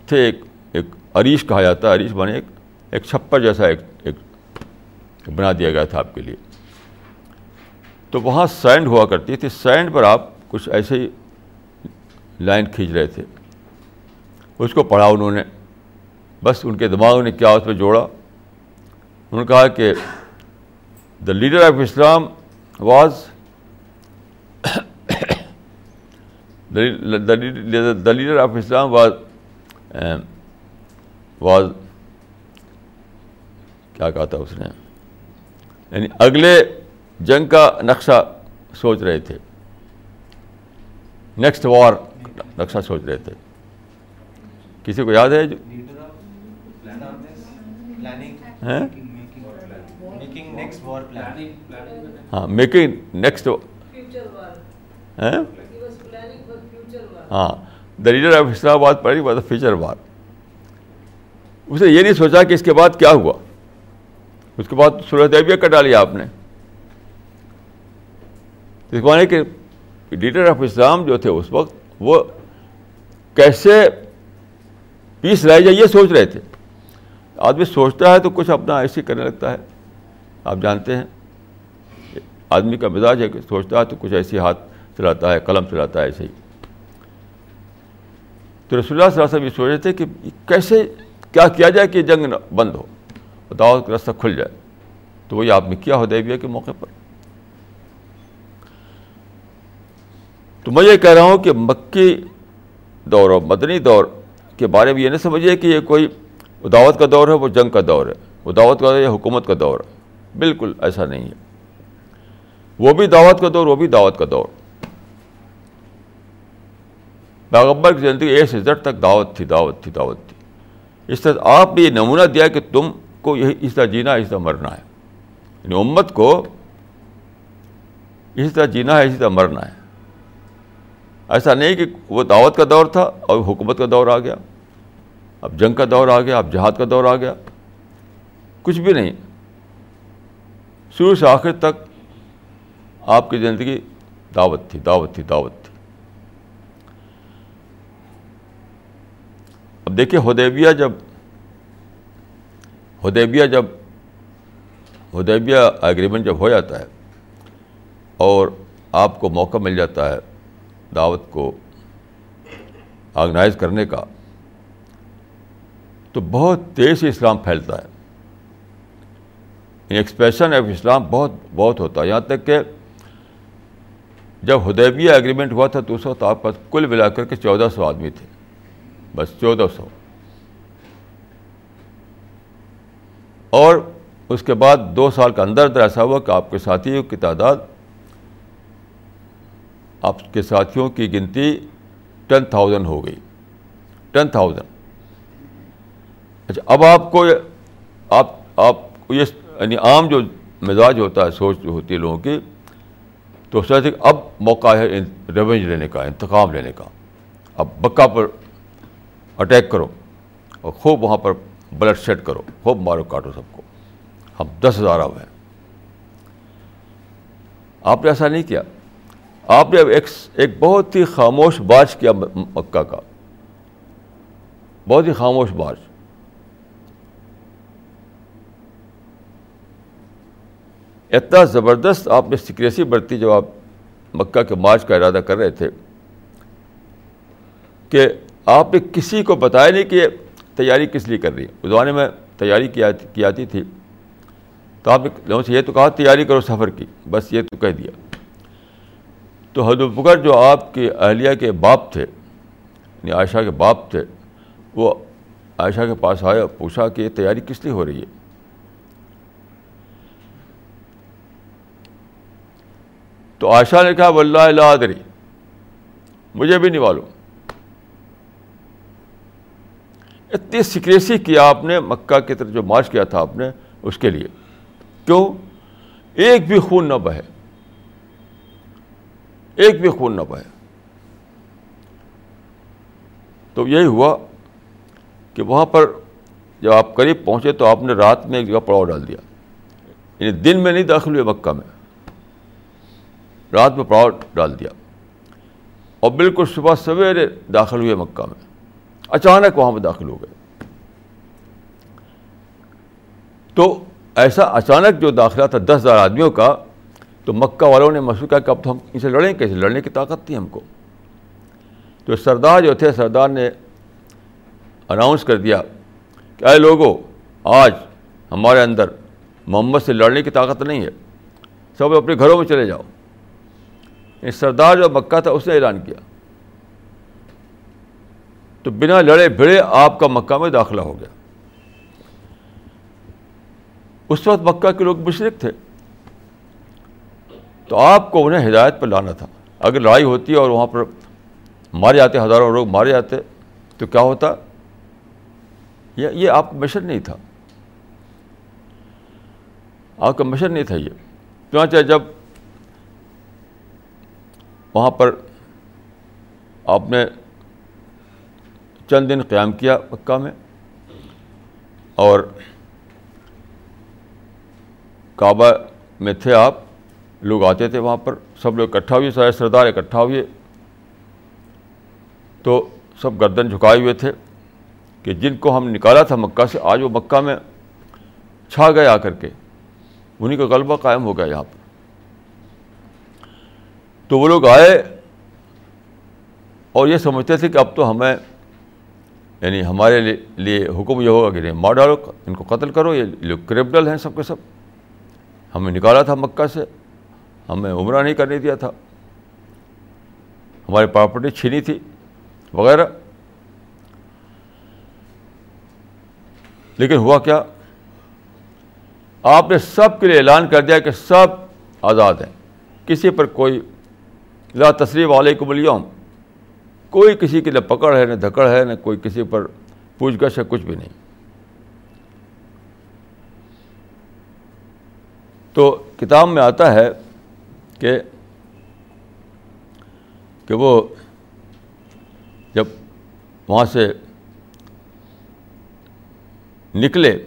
تھے، ایک ایک عریش کہا جاتا ہے۔ عریش بنے ایک ایک چھپر جیسا ایک ایک بنا دیا گیا تھا آپ کے لیے۔ تو وہاں سینڈ ہوا کرتی تھی۔ سینڈ پر آپ کچھ ایسے ہی لائن کھینچ رہے تھے۔ اس کو پڑھا انہوں نے۔ بس ان کے دماغ نے کیا اس پہ جوڑا۔ انہوں نے کہا کہ the leader of Islam was the leader of Islam was was کیا کہا تھا اس نے۔ یعنی اگلے جنگ کا نقشہ سوچ رہے تھے۔ نیکسٹ وار نقشہ سوچ رہے تھے۔ کسی کو یاد ہے جو ہاں میکنگ نیکسٹ ہاں دا لیڈر آف اسلام آباد پڑھی بات فیوچر وار اس نے یہ نہیں سوچا کہ اس کے بعد کیا ہوا؟ اس کے بعد صورت ابیہ کر ڈالی آپ نے. اس کو کہ لیڈر آف اسلام جو تھے اس وقت وہ کیسے پیس لائی جائے یہ سوچ رہے تھے۔ آدمی سوچتا ہے تو کچھ اپنا ایسے کرنے لگتا ہے۔ آپ جانتے ہیں۔ آدمی کا مزاج ہے کہ سوچتا ہے تو کچھ ایسی ہاتھ چلاتا ہے، قلم چلاتا ہے ایسے ہی۔ تو رسول اللہ صلی اللہ علیہ وسلم یہ سوچ رہے تھے کہ کیسے، کیا کیا جائے کہ جنگ بند ہو؟ دعوت کا رستہ کھل جائے۔ تو وہی آپ نے کیا ہو دیویہ کے موقع پر۔ تو میں یہ کہہ رہا ہوں کہ مکی دور اور مدنی دور کے بارے میں یہ نہیں سمجھیے کہ یہ کوئی دعوت کا دور ہے، وہ جنگ کا دور ہے۔ وہ دعوت کا دور یا حکومت کا دور ہے۔ بالکل ایسا نہیں ہے۔ وہ بھی دعوت کا دور، وہ بھی دعوت کا دور۔ باغبر کی زندگی اے سے زد تک دعوت تھی دعوت تھی دعوت تھی۔ اس طرح آپ نے یہ نمونہ دیا کہ تم کو یہی اس طرح جینا اس طرح مرنا ہے۔ یعنی امت کو اسی طرح جینا ہے اسی طرح مرنا ہے۔ ایسا نہیں کہ وہ دعوت کا دور تھا اور حکومت کا دور آ گیا، اب جنگ کا دور آ گیا، اب جہاد کا دور آ گیا، کچھ بھی نہیں۔ شروع سے آخر تک آپ کی زندگی دعوت تھی دعوت تھی دعوت تھی۔ اب دیکھیے ہدیبیہ جب ہدیبیہ جب ہدیبیہ ایگریمنٹ جب ہو جاتا ہے اور آپ کو موقع مل جاتا ہے دعوت کو آرگنائز کرنے کا تو بہت تیز سے اسلام پھیلتا ہے۔ ایکسپریشن آف اسلام بہت بہت ہوتا ہے۔ یہاں تک کہ جب ہدیبیہ ایگریمنٹ ہوا تھا تو اس وقت آپ پاس کل ملا کر کے چودہ سو آدمی تھے۔ بس چودہ سو۔ اور اس کے بعد دو سال کا اندر اندر ایسا ہوا کہ آپ کے ساتھیوں کی تعداد آپ کے ساتھیوں کی گنتی ٹین تھاؤزینڈ ہو گئی۔ ٹین تھاؤزینڈ اچھا اب آپ کو آپ آپ کو یہ یعنی عام جو مزاج ہوتا ہے، سوچ جو ہوتی ہے لوگوں کی، تو اس کہ اب موقع ہے ریونج لینے کا، انتقام لینے کا۔ اب بکا پر اٹیک کرو اور خوب وہاں پر بلڈ سیٹ کرو۔ خوب مارو کاٹو سب کو۔ ہم دس ہزار اب ہیں۔ آپ نے ایسا نہیں کیا۔ آپ نے ایک ایک بہت ہی خاموش بارش کیا مکہ کا۔ بہت ہی خاموش بارش اتنا زبردست آپ نے سیکریسی برتی جب آپ مکہ کے مارچ کا ارادہ کر رہے تھے کہ آپ نے کسی کو بتایا نہیں کہ تیاری کس لیے کر رہی ہے اس زمانے میں تیاری کی آتی تھی۔ تو آپ نے لوگوں سے یہ تو کہا تیاری کرو سفر کی، بس یہ تو کہہ دیا۔ تو حضرت بکر جو آپ کے اہلیہ کے باپ تھے یعنی عائشہ کے باپ تھے، وہ عائشہ کے پاس آیا پوچھا کہ یہ تیاری کس لیے ہو رہی ہے؟ تو عائشہ نے کہا، واللہ لا ادری، مجھے بھی نہیں معلوم۔ اتنی سیکریسی کیا آپ نے، مکہ کی طرف جو مارچ کیا تھا آپ نے، اس کے لیے۔ کیوں؟ ایک بھی خون نہ بہے۔ ایک بھی خون نہ بہے تو یہی ہوا کہ وہاں پر جب آپ قریب پہنچے تو آپ نے رات میں ایک جگہ پڑاؤ ڈال دیا۔ یعنی دن میں نہیں، داخل ہوئے مکہ میں۔ رات میں پڑاؤ ڈال دیا۔ اور بالکل صبح سویرے داخل ہوئے مکہ میں۔ اچانک وہاں پہ داخل ہو گئے۔ تو ایسا اچانک جو داخلہ تھا، دس ہزار آدمیوں کا تو مکہ والوں نے محسوس کیا کہ اب تو ہم ان سے لڑیں، کیسے؟ لڑنے کی طاقت تھی ہم کو۔ تو سردار جو تھے، سردار نے اناؤنس کر دیا کہ اے لوگوں آج ہمارے اندر محمد سے لڑنے کی طاقت نہیں ہے۔ سب اپنے گھروں میں چلے جاؤ۔ یہ سردار جو مکہ تھا، اس نے اعلان کیا۔ تو بنا لڑے بھڑے آپ کا مکہ میں داخلہ ہو گیا۔ اس وقت مکہ کے لوگ مشرق تھے۔ تو آپ کو انہیں ہدایت پر لانا تھا۔ اگر لڑائی ہوتی اور وہاں پر مارے جاتے، ہزاروں لوگ مارے جاتے، تو کیا ہوتا؟ یہ آپ کا مشن نہیں تھا۔ آپ کا مشن نہیں تھا یہ۔ چنانچہ جب وہاں پر آپ نے چند دن قیام کیا مکہ میں اور کعبہ میں تھے آپ لوگ آتے تھے وہاں پر، سب لوگ اکٹھا ہوئے، سارے سردار اکٹھا ہوئے۔ تو سب گردن جھکائے ہوئے تھے کہ جن کو ہم نکالا تھا مکہ سے، آج وہ مکہ میں چھا گئے آ کر کے۔ انہیں کا غلبہ قائم ہو گیا یہاں پر۔ تو وہ لوگ آئے اور یہ سمجھتے تھے کہ اب تو ہمیں یعنی ہمارے لیے حکم یہ ہوگا کہ نہیں مار ڈالو، ان کو قتل کرو، یہ لوگ کرپٹل ہیں سب کے سب۔ ہمیں نکالا تھا مکہ سے۔ ہمیں عمرہ نہیں کرنے دیا تھا۔ ہماری پراپرٹی چھینی تھی، وغیرہ۔ لیکن ہوا کیا؟ آپ نے سب کے لیے اعلان کر دیا کہ سب آزاد ہیں۔ کسی پر کوئی، لا تصریف علیکم اليوم۔ کوئی کسی کی نہ پکڑ ہے، نہ دھکڑ ہے، نہ کوئی کسی پر پوچھ گچھ ہے، کچھ بھی نہیں۔ تو کتاب میں آتا ہے کہ کہ وہ جب وہاں سے نکلے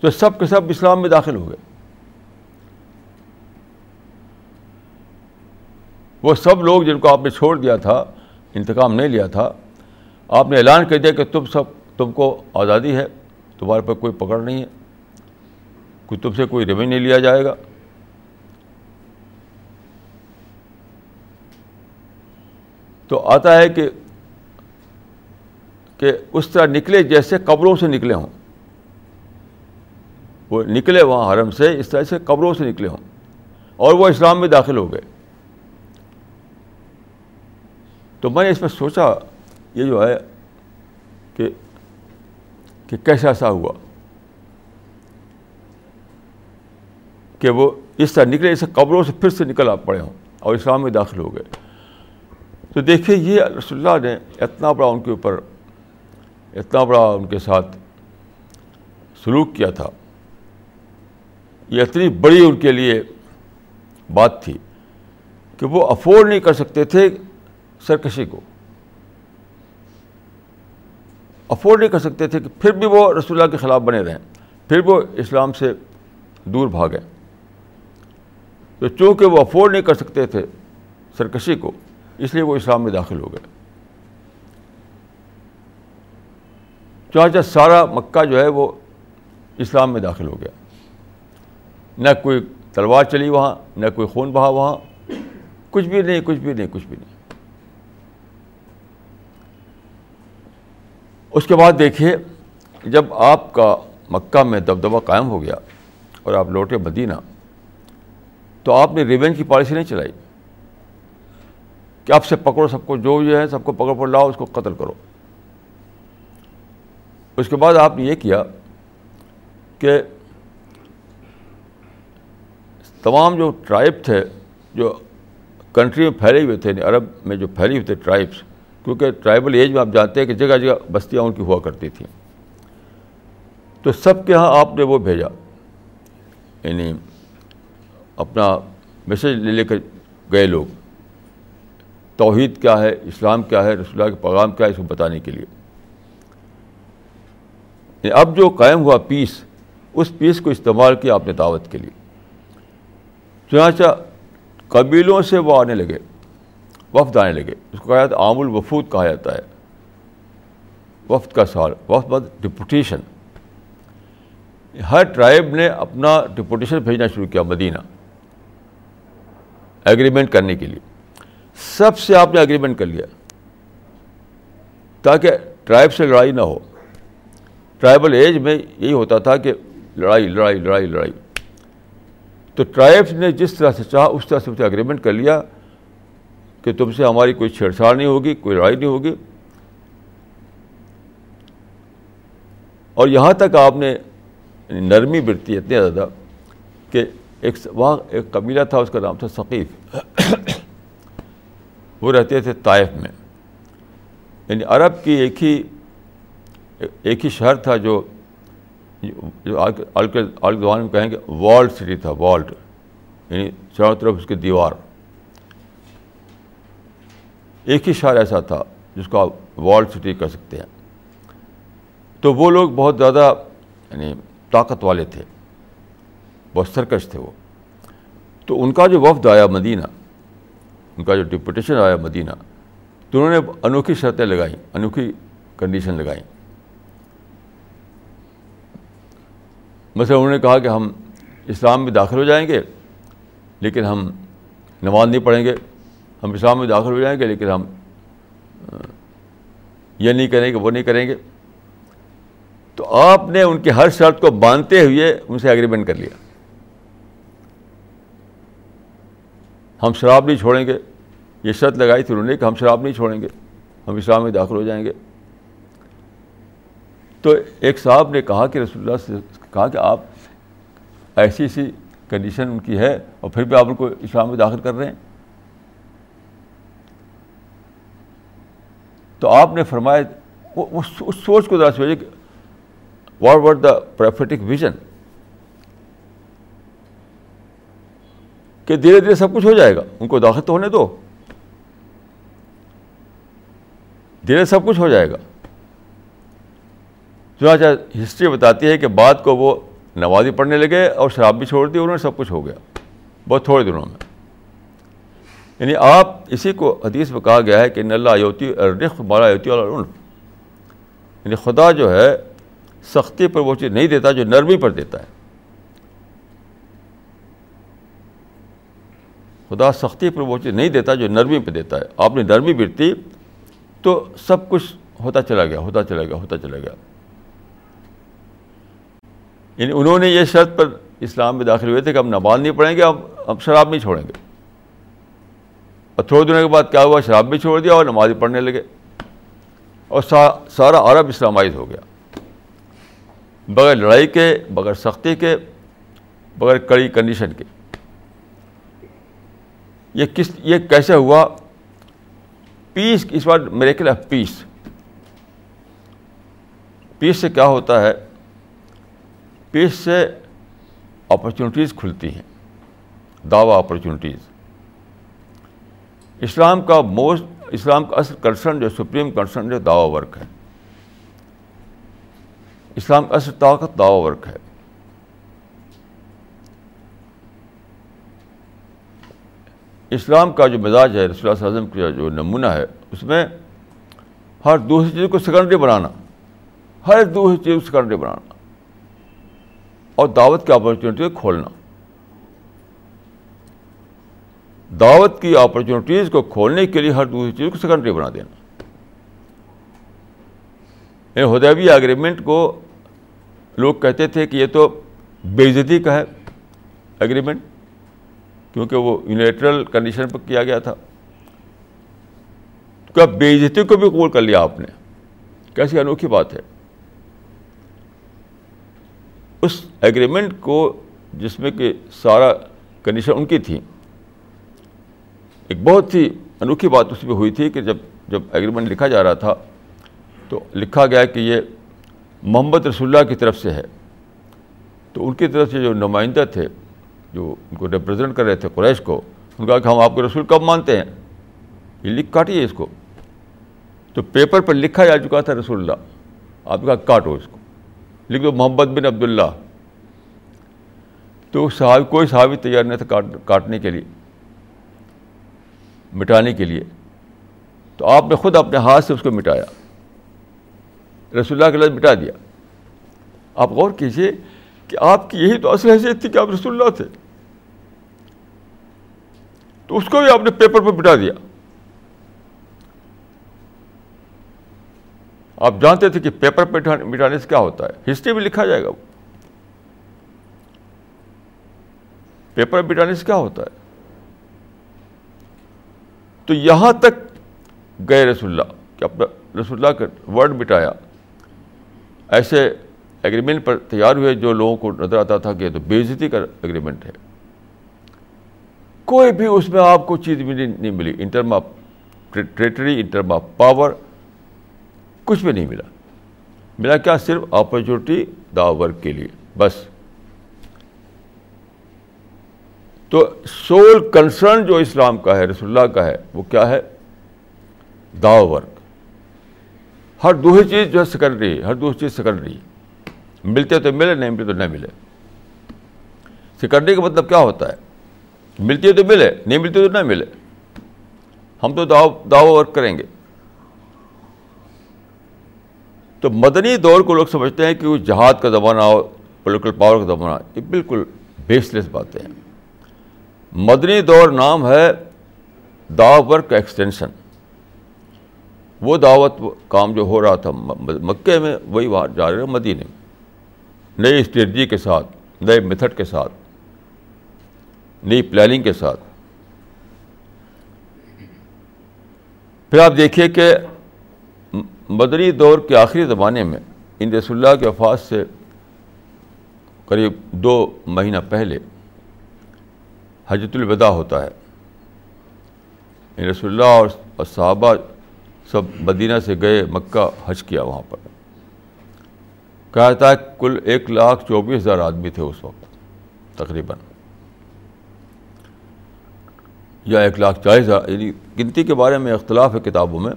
تو سب کے سب اسلام میں داخل ہو گئے۔ وہ سب لوگ جن کو آپ نے چھوڑ دیا تھا، انتقام نہیں لیا تھا، آپ نے اعلان کر دیا کہ تم سب، تم کو آزادی ہے، تمہارے پہ کوئی پکڑ نہیں ہے، کوئی تم سے کوئی ریویو نہیں لیا جائے گا۔ تو آتا ہے کہ کہ اس طرح نکلے جیسے قبروں سے نکلے ہوں۔ وہ نکلے وہاں حرم سے اس طرح سے قبروں سے نکلے ہوں اور وہ اسلام میں داخل ہو گئے۔ تو میں نے اس میں سوچا، یہ جو ہے کہ کہ کیسا ایسا ہوا کہ وہ اس طرح نکلے اسے قبروں سے پھر سے نکل آپ پڑے ہوں اور اسلام میں داخل ہو گئے۔ تو دیکھیے یہ رسول اللہ نے اتنا بڑا ان کے اوپر، اتنا بڑا ان کے ساتھ سلوک کیا تھا۔ یہ اتنی بڑی ان کے لیے بات تھی کہ وہ افورڈ نہیں کر سکتے تھے سرکشی کو۔ افورڈ نہیں کر سکتے تھے کہ پھر بھی وہ رسول اللہ کے خلاف بنے رہیں پھر وہ اسلام سے دور بھاگیں تو چونکہ وہ افورڈ نہیں کر سکتے تھے سرکشی کو اس لیے وہ اسلام میں داخل ہو گئے۔ چانچہ سارا مکہ جو ہے وہ اسلام میں داخل ہو گیا۔ نہ کوئی تلوار چلی وہاں، نہ کوئی خون بہا وہاں۔ کچھ بھی نہیں، کچھ بھی نہیں، کچھ بھی نہیں۔ اس کے بعد دیکھیے، جب آپ کا مکہ میں دبدبہ قائم ہو گیا اور آپ لوٹے مدینہ، تو آپ نے ریونج کی پالیسی نہیں چلائی۔ کہ آپ سے پکڑو سب کو، جو یہ ہے سب کو پکڑ پکڑ لاؤ، اس کو قتل کرو۔ اس کے بعد آپ نے یہ کیا کہ تمام جو ٹرائب تھے، جو کنٹری میں پھیلے ہوئے تھے یعنی عرب میں جو پھیلی ہوئے تھے ٹرائبس کیونکہ ٹرائبل ایج میں آپ جانتے ہیں کہ جگہ جگہ بستیاں ان کی ہوا کرتی تھیں۔ تو سب کے یہاں آپ نے وہ بھیجا۔ یعنی اپنا میسج لے لے کر گئے لوگ۔ توحید کیا ہے، اسلام کیا ہے، رسول اللہ کے پیغام کیا ہے، اس کو بتانے کے لیے۔ یعنی اب جو قائم ہوا پیس اس پیس کو استعمال کیا اپنے دعوت کے لیے۔ چنانچہ قبیلوں سے وہ آنے لگے، وفد آنے لگے۔ اس کو کہا جاتا عام الوفود کہا جاتا ہے۔ وفد کا سوال وفد مطلب بعد ڈپوٹیشن ہر ٹرائب نے اپنا ڈپوٹیشن بھیجنا شروع کیا مدینہ۔ ایگریمنٹ کرنے کے لیے۔ سب سے آپ نے ایگریمنٹ کر لیا۔ تاکہ ٹرائب سے لڑائی نہ ہو۔ ٹرائبل ایج میں یہی ہوتا تھا کہ لڑائی لڑائی لڑائی لڑائی۔ تو ٹرائبس نے جس طرح سے چاہا، اس طرح سے اگریمنٹ کر لیا کہ تم سے ہماری کوئی چھیڑ چھاڑ نہیں ہوگی، کوئی لڑائی نہیں ہوگی۔ اور یہاں تک آپ نے یعنی نرمی برتی اتنی زیادہ کہ ایک وہاں ایک قبیلہ تھا، اس کا نام تھا ثقیف۔ وہ رہتے تھے طائف میں۔ یعنی عرب کی ایک ہی ایک ہی شہر تھا جو جو آج کے زبان میں کہیں گے والڈ سٹی تھا والڈ یعنی چاروں طرف اس کی دیوار۔ ایک ہی شہر ایسا تھا جس کو آپ والڈ سٹی کہہ سکتے ہیں۔ تو وہ لوگ بہت زیادہ یعنی طاقت والے تھے، بہت سرکش تھے وہ۔ تو ان کا جو وفد آیا مدینہ ان کا جو ڈپوٹیشن آیا مدینہ، تو انہوں نے انوکھی شرطیں لگائیں، انوکھی کنڈیشن لگائیں۔ مثلا انہوں نے کہا کہ ہم اسلام میں داخل ہو جائیں گے، لیکن ہم نماز نہیں پڑھیں گے۔ ہم اسلام میں داخل ہو جائیں گے، لیکن ہم یہ نہیں کریں گے، وہ نہیں کریں گے۔ تو آپ نے ان کی ہر شرط کو باندھتے ہوئے ان سے ایگریمنٹ کر لیا۔ ہم شراب نہیں چھوڑیں گے۔ یہ شرط لگائی تھی انہوں نے کہ ہم شراب نہیں چھوڑیں گے، ہم اسلام میں داخل ہو جائیں گے۔ تو ایک صاحب نے کہا کہ رسول اللہ سے کہا کہ آپ ایسی سی کنڈیشن ان کی ہے اور پھر بھی آپ ان کو اسلام میں داخل کر رہے ہیں۔ تو آپ نے فرمایا اس سوچ کو ذرا سوچے کہ what what the prophetic vision کہ دھیرے دھیرے سب کچھ ہو جائے گا۔ ان کو داخل تو ہونے دو۔ دھیرے سب کچھ ہو جائے گا۔ چنانچہ ہسٹری بتاتی ہے کہ بعد کو وہ نمازی پڑھنے لگے اور شراب بھی چھوڑ دی، انہوں نے سب کچھ ہو گیا۔ بہت تھوڑے دنوں میں۔ یعنی آپ اسی کو حدیث میں کہا گیا ہے کہ نلّہ یوتی رخ بالا یوتی العنف۔ یعنی خدا جو ہے سختی پر وہ چیز نہیں دیتا جو نرمی پر دیتا ہے۔ خدا سختی پر وہ چیز نہیں دیتا جو نرمی پہ دیتا ہے۔ آپ نے نرمی برتی تو سب کچھ ہوتا چلا گیا، ہوتا چلا گیا، ہوتا چلا گیا۔ یعنی انہوں نے یہ شرط پر اسلام میں داخل ہوئے تھے کہ ہم نماز نہیں پڑھیں گے، ہم ہم شراب نہیں چھوڑیں گے۔ اور تھوڑے دنوں کے بعد کیا ہوا؟ شراب بھی چھوڑ دیا اور نماز پڑھنے لگے۔ اور سارا عرب اسلامائز ہو گیا۔ بغیر لڑائی کے، بغیر سختی کے، بغیر کڑی کنڈیشن کے۔ یہ کس یہ کیسے ہوا؟ پیس اس بار میرے خلاف پیس پیس سے کیا ہوتا ہے؟ پیس سے اپرچونیٹیز کھلتی ہیں، دعویٰ اپرچونیٹیز اسلام کا موسٹ اسلام کا اصل کنسرن جو سپریم کنسرن جو دعوی ورک ہے۔ اسلام کا اصل طاقت دعوی ورک ہے۔ اسلام کا جو مزاج ہے، رسول اللہ اعظم کا جو نمونہ ہے، اس میں ہر دوسری چیز کو سیکنڈری بنانا، ہر دوسری چیز کو سیکنڈری بنانا اور دعوت کی اپرچونیٹی کو کھولنا۔ دعوت کی اپرچونیٹیز کو کھولنے کے لیے ہر دوسری چیز کو سیکنڈری بنا دینا۔ یعنی ہدیبی اگریمنٹ کو لوگ کہتے تھے کہ یہ تو بے عزتی کا ہے اگریمنٹ کیونکہ وہ یونیٹرل کنڈیشن پر کیا گیا تھا۔ کیا بے عزتی کو بھی قبول کر لیا آپ نے؟ کیسی انوکھی بات ہے۔ اس ایگریمنٹ کو جس میں کہ سارا کنڈیشن ان کی تھی، ایک بہت ہی انوکھی بات اس میں ہوئی تھی کہ جب جب ایگریمنٹ لکھا جا رہا تھا، تو لکھا گیا کہ یہ محمد رسول اللہ کی طرف سے ہے۔ تو ان کی طرف سے جو نمائندہ تھے جو ان کو ریپرزینٹ کر رہے تھے قریش کو، ان کہا کہ ہم آپ کو رسول کب مانتے ہیں؟ یہ لکھ کاٹیے اس کو۔ تو پیپر پر لکھا جا چکا تھا رسول اللہ۔ آپ کہا کاٹو اس کو۔ لکھ دو، محمد بن عبداللہ۔ تو صحابی، کوئی صحابی تیار نہیں تھا کاٹنے کے لیے، مٹانے کے لیے۔ تو آپ نے خود اپنے ہاتھ سے اس کو مٹایا۔ رسول اللہ کے لفظ مٹا دیا۔ آپ غور کیجیے کہ آپ کی یہی تو اصل حیثیت تھی کہ آپ رسول اللہ تھے۔ تو اس کو بھی آپ نے پیپر پہ مٹا دیا۔ آپ جانتے تھے کہ پیپر پہ مٹانے سے کیا ہوتا ہے؟ ہسٹری میں لکھا جائے گا۔ وہ پیپر مٹانے سے کیا ہوتا ہے؟ تو یہاں تک گئے رسول اللہ کہ اپنا رسول اللہ کا ورڈ مٹایا ایسے ایگریمنٹ پر تیار ہوئے جو لوگوں کو نظر آتا تھا کہ تو بےزتی کا ایگریمنٹ ہے۔ کوئی بھی اس میں آپ کو چیز ملی نہیں ملی. In term of territory in term of power کچھ بھی نہیں ملا. ملا کیا صرف اپرچونیٹی دا ورک کے لیے. بس. تو سول کنسرن جو اسلام کا ہے، رسول اللہ کا ہے، وہ کیا ہے؟ دا ورک ہر دوسری چیز جو ہے سیکنڈری ہر دوسری چیز سیکنڈری ملتے تو ملے، نہیں ملتے تو نہ ملے. سیکنڈری کا مطلب کیا ہوتا ہے؟ ملتی ہے تو ملے، نہیں ملتی تو نہ ملے۔ ہم تو دعو ورک کریں گے۔ تو مدنی دور کو لوگ سمجھتے ہیں کہ وہ جہاد کا زمانہ ہو پولیٹیکل پاور کا زمانہ، یہ بالکل بیس لیس باتیں ہیں۔ مدنی دور نام ہے دا ورک ایکسٹینشن وہ دعوت کام جو ہو رہا تھا مکے میں، وہی وہاں جا رہے ہیں، مدینے میں۔ نئی اسٹریٹجی کے ساتھ، نئے میتھڈ کے ساتھ۔ نئی پلاننگ کے ساتھ۔ پھر آپ دیکھیے کہ مدنی دور کے آخری زمانے میں ان رسول اللہ کے وفات سے قریب دو مہینہ پہلے حجت الوداع ہوتا ہے۔ ان رسول اللہ اور صحابہ سب مدینہ سے گئے، مکہ حج کیا وہاں پر۔ کہا تھا کل ایک لاکھ چوبیس ہزار آدمی تھے اس وقت، تقریباً۔ یا ایک لاکھ چالیس ہزار یعنی گنتی کے بارے میں اختلاف ہے کتابوں میں۔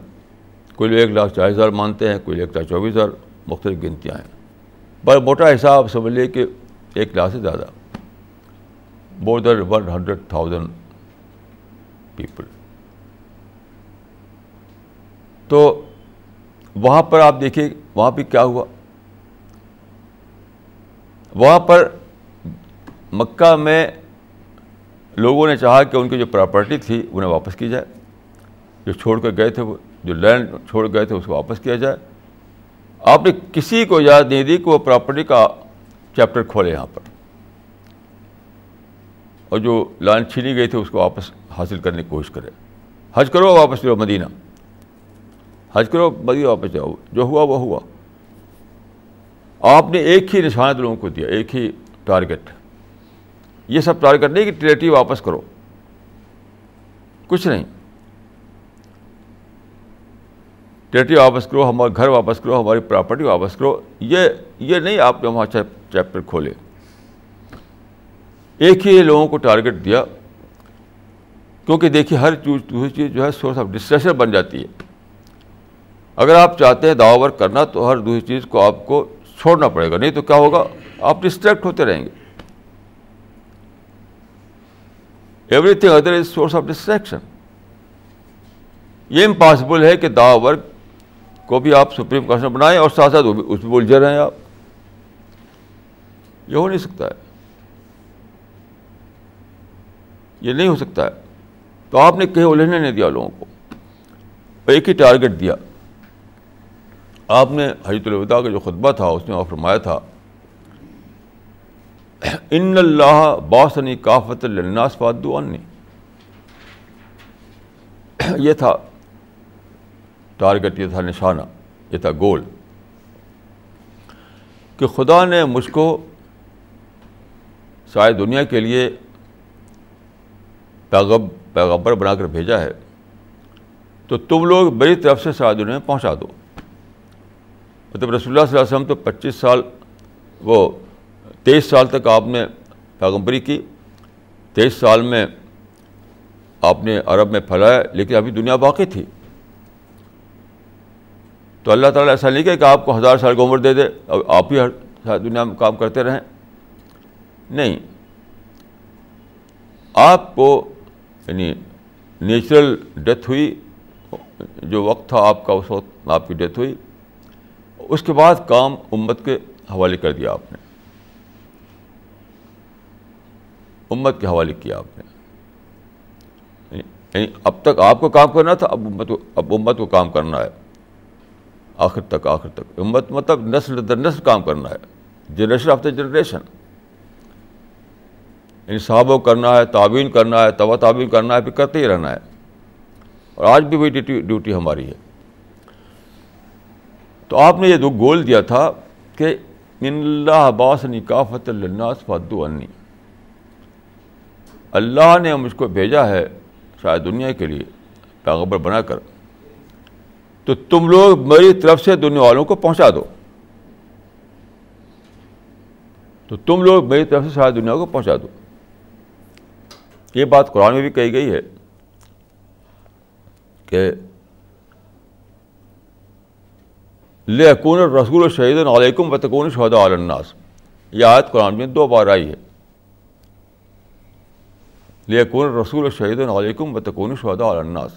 کوئی ایک لاکھ چالیس ہزار مانتے ہیں، کوئی ایک لاکھ چوبیس ہزار، مختلف گنتیاں ہیں۔ بڑا موٹا حساب سمجھ لیے کہ ایک لاکھ سے زیادہ۔ More than one hundred thousand people تو وہاں پر آپ دیکھیے وہاں پہ کیا ہوا؟ وہاں پر مکہ میں لوگوں نے چاہا کہ ان کی جو پراپرٹی تھی انہیں واپس کی جائے۔ جو چھوڑ کر گئے تھے وہ جو لینڈ چھوڑ گئے تھے اس کو واپس کیا جائے۔ آپ نے کسی کو یاد نہیں دی کہ وہ پراپرٹی کا چیپٹر کھولے یہاں پر۔ اور جو لینڈ چھینی گئی تھی اس کو واپس حاصل کرنے کی کوشش کرے۔ حج کرو واپس لو مدینہ۔ حج کرو، مدینہ واپس جاؤ۔ جو ہوا وہ ہوا۔ آپ نے ایک ہی نشانت لوگوں کو دیا، ایک ہی ٹارگیٹ یہ سب ٹارگیٹ نہیں کہ ٹریٹی واپس کرو۔ کچھ نہیں۔ ٹریٹی واپس کرو، ہمارا گھر واپس کرو، ہماری پراپرٹی واپس کرو۔ یہ یہ نہیں آپ نے وہاں چیپٹر کھولے۔ ایک ہی لوگوں کو ٹارگیٹ دیا۔ کیونکہ دیکھیے ہر چیز، دوسری چیز جو ہے سورس آف ڈسٹریشن بن جاتی ہے۔ اگر آپ چاہتے ہیں دعا کرنا تو ہر دوسری چیز کو آپ کو چھوڑنا پڑے گا۔ نہیں تو کیا ہوگا؟ آپ ڈسٹریکٹ ہوتے رہیں گے۔ Everything other is source of distraction یہ امپاسبل ہے کہ دعا ورک کو بھی آپ سپریم کونسل بنائیں اور ساتھ ساتھ اس میں الجھے رہیں آپ یہ ہو نہیں سکتا ہے یہ نہیں ہو سکتا ہے تو آپ نے کہیں الجھنے نہیں دیا لوگوں کو ایک ہی ٹارگیٹ دیا آپ نے حجیت الوداع کا جو خطبہ تھا اس میں فرمایا تھا ان اللہ باسنی کافت الناس فادو یہ تھا ٹارگیٹ یہ تھا نشانہ یہ تھا گول کہ خدا نے مجھ کو شاید دنیا کے لیے پیغب پیغبر بنا کر بھیجا ہے تو تم لوگ بڑی طرف سے شاید دنیا میں پہنچا دو مطلب رسول اللہ صلی اللہ علیہ وسلم تو پچیس سال وہ تیئیس سال تک آپ نے پیغمبری کی، تیئیس سال میں آپ نے عرب میں پھیلایا، لیکن ابھی دنیا باقی تھی۔ تو اللہ تعالیٰ ایسا نہیں کہ آپ کو ہزار سال کی عمر دے دے، اب آپ ہی ہر دنیا میں کام کرتے رہیں۔ نہیں۔ آپ کو یعنی نیچرل ڈیتھ ہوئی، جو وقت تھا آپ کا، اس وقت آپ کی ڈیتھ ہوئی۔ اس کے بعد کام امت کے حوالے کر دیا آپ نے۔ امت کے حوالے کیا آپ نے؟ یعنی اب تک آپ کو کام کرنا تھا، اب امت کو، اب امت کو کام کرنا ہے۔ آخر تک آخر تک۔ امت مطلب نسل در نسل کام کرنا ہے۔ Generation of the generation. یعنی صحابہ کرنا ہے تعبین کرنا ہے توا تعبین کرنا ہے، پھر کرتے ہی رہنا ہے۔ اور آج بھی وہی ڈیوٹی ڈیوٹی ہماری ہے۔ تو آپ نے یہ دو گول دیا تھا کہ ان اللہ عباس نکافت الناس فدو انی۔ اللہ نے مجھ کو بھیجا ہے شاید دنیا کے لیے پیغبر بنا کر۔ تو تم لوگ میری طرف سے دنیا والوں کو پہنچا دو۔ تو تم لوگ میری طرف سے شاید دنیا کو پہنچا دو۔ یہ بات قرآن میں بھی کہی گئی ہے کہ لے رسول شہید علیکم بتکون شہدا الناس۔ یہ آیت قرآن میں دو بار آئی ہے۔ لے اکون رسول شہید علیکم بتکون شہدا الناس۔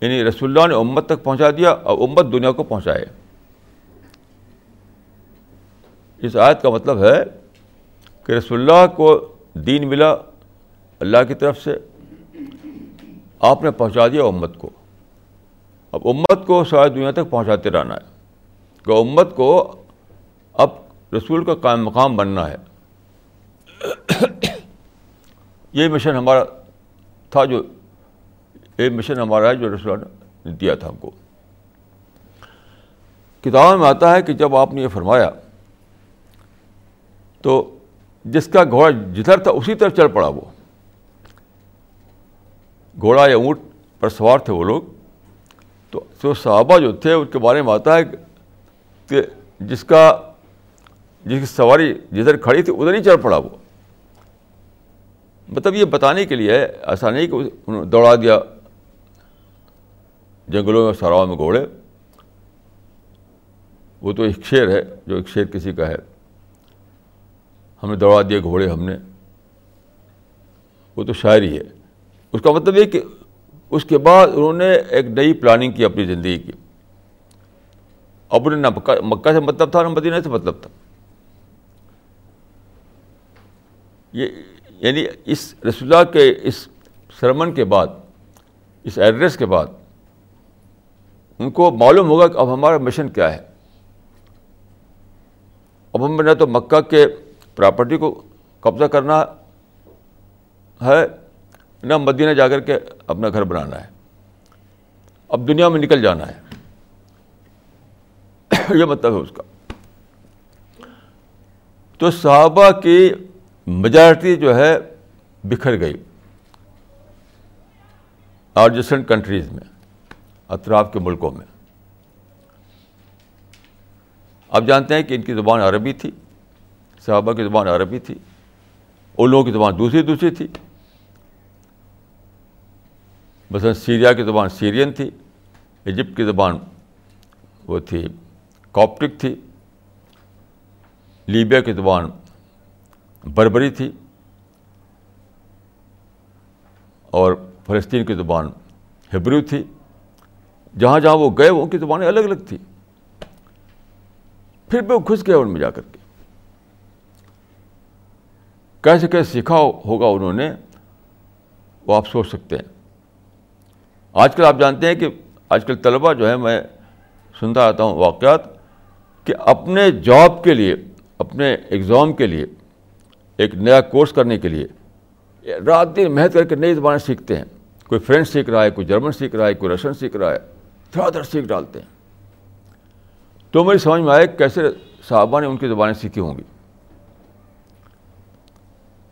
یعنی رسول اللہ نے امت تک پہنچا دیا اور امت دنیا کو پہنچائے۔ اس آیت کا مطلب ہے کہ رسول اللہ کو دین ملا اللہ کی طرف سے، آپ نے پہنچا دیا امت کو۔ اب امت کو شاید دنیا تک پہنچاتے رہنا ہے۔ کہ امت کو اب رسول کا قائم مقام بننا ہے۔ یہ مشن ہمارا تھا جو یہ مشن ہمارا ہے جو رسول نے دیا تھا ہم کو۔ کتابوں میں آتا ہے کہ جب آپ نے یہ فرمایا، تو جس کا گھوڑا جدھر تھا اسی طرف چل پڑا وہ۔ گھوڑا یا اونٹ پر سوار تھے وہ لوگ۔ تو جو صحابہ جو تھے اس کے بارے میں آتا ہے کہ جس کا، جس کی سواری جدھر کھڑی تھی، ادھر ہی چل پڑا وہ۔ مطلب یہ بتانے کے لیے ایسا نہیں کہ انہوں نے دوڑا دیا جنگلوں میں، سراؤں میں گھوڑے۔ وہ تو ایک شعر ہے، جو ایک شعر کسی کا ہے۔ ہم نے دوڑا دیے گھوڑے ہم نے۔ وہ تو شاعری ہے۔ اس کا مطلب یہ کہ اس کے بعد انہوں نے ایک نئی پلاننگ کی اپنی زندگی کی۔ اب انہیں نہ مکہ مکہ سے مطلب تھا، نہ مدینہ سے مطلب تھا۔ یہ یعنی اس رسول اللہ کے اس سرمن کے بعد، اس ایڈریس کے بعد ان کو معلوم ہوگا کہ اب ہمارا مشن کیا ہے۔ اب ہم نہ تو مکہ کے پراپرٹی کو قبضہ کرنا ہے، نہ مدینہ جا کر کے اپنا گھر بنانا ہے۔ اب دنیا میں نکل جانا ہے۔ یہ مطلب ہے اس کا۔ تو صحابہ کی میجارٹی جو ہے بکھر گئی۔ آرجسٹنٹ کنٹریز میں، اطراف کے ملکوں میں۔ آپ جانتے ہیں کہ ان کی زبان عربی تھی، صحابہ کی زبان عربی تھی ان لوگوں کی زبان دوسری دوسری تھی۔ مثلاً سیریا کی زبان سیرین تھی، ایجپٹ کی زبان وہ تھی کاپٹک تھی۔ لیبیا کی زبان بربری تھی اور فلسطین کی زبان ہبرو تھی۔ جہاں جہاں وہ گئے وہ ان کی زبانیں الگ الگ تھیں پھر بھی وہ گھس گئے ان میں جا کر کے۔ کیسے کیسے سیکھا ہوگا انہوں نے، وہ آپ سوچ سکتے ہیں۔ آج کل آپ جانتے ہیں کہ آج کل طلبا جو ہے، میں سنتا آتا ہوں واقعات کہ اپنے جاب کے لیے، اپنے ایگزام کے لیے ایک نیا کورس کرنے کے لیے، رات دن محنت کر کے نئی زبانیں سیکھتے ہیں۔ کوئی فرینچ سیکھ رہا ہے، کوئی جرمن سیکھ رہا ہے، کوئی رشین سیکھ رہا ہے، تھوڑا دھڑ سیکھ ڈالتے ہیں۔ تو میری سمجھ میں آئے کیسے صحابہ نے ان کی زبانیں سیکھی ہوں گی۔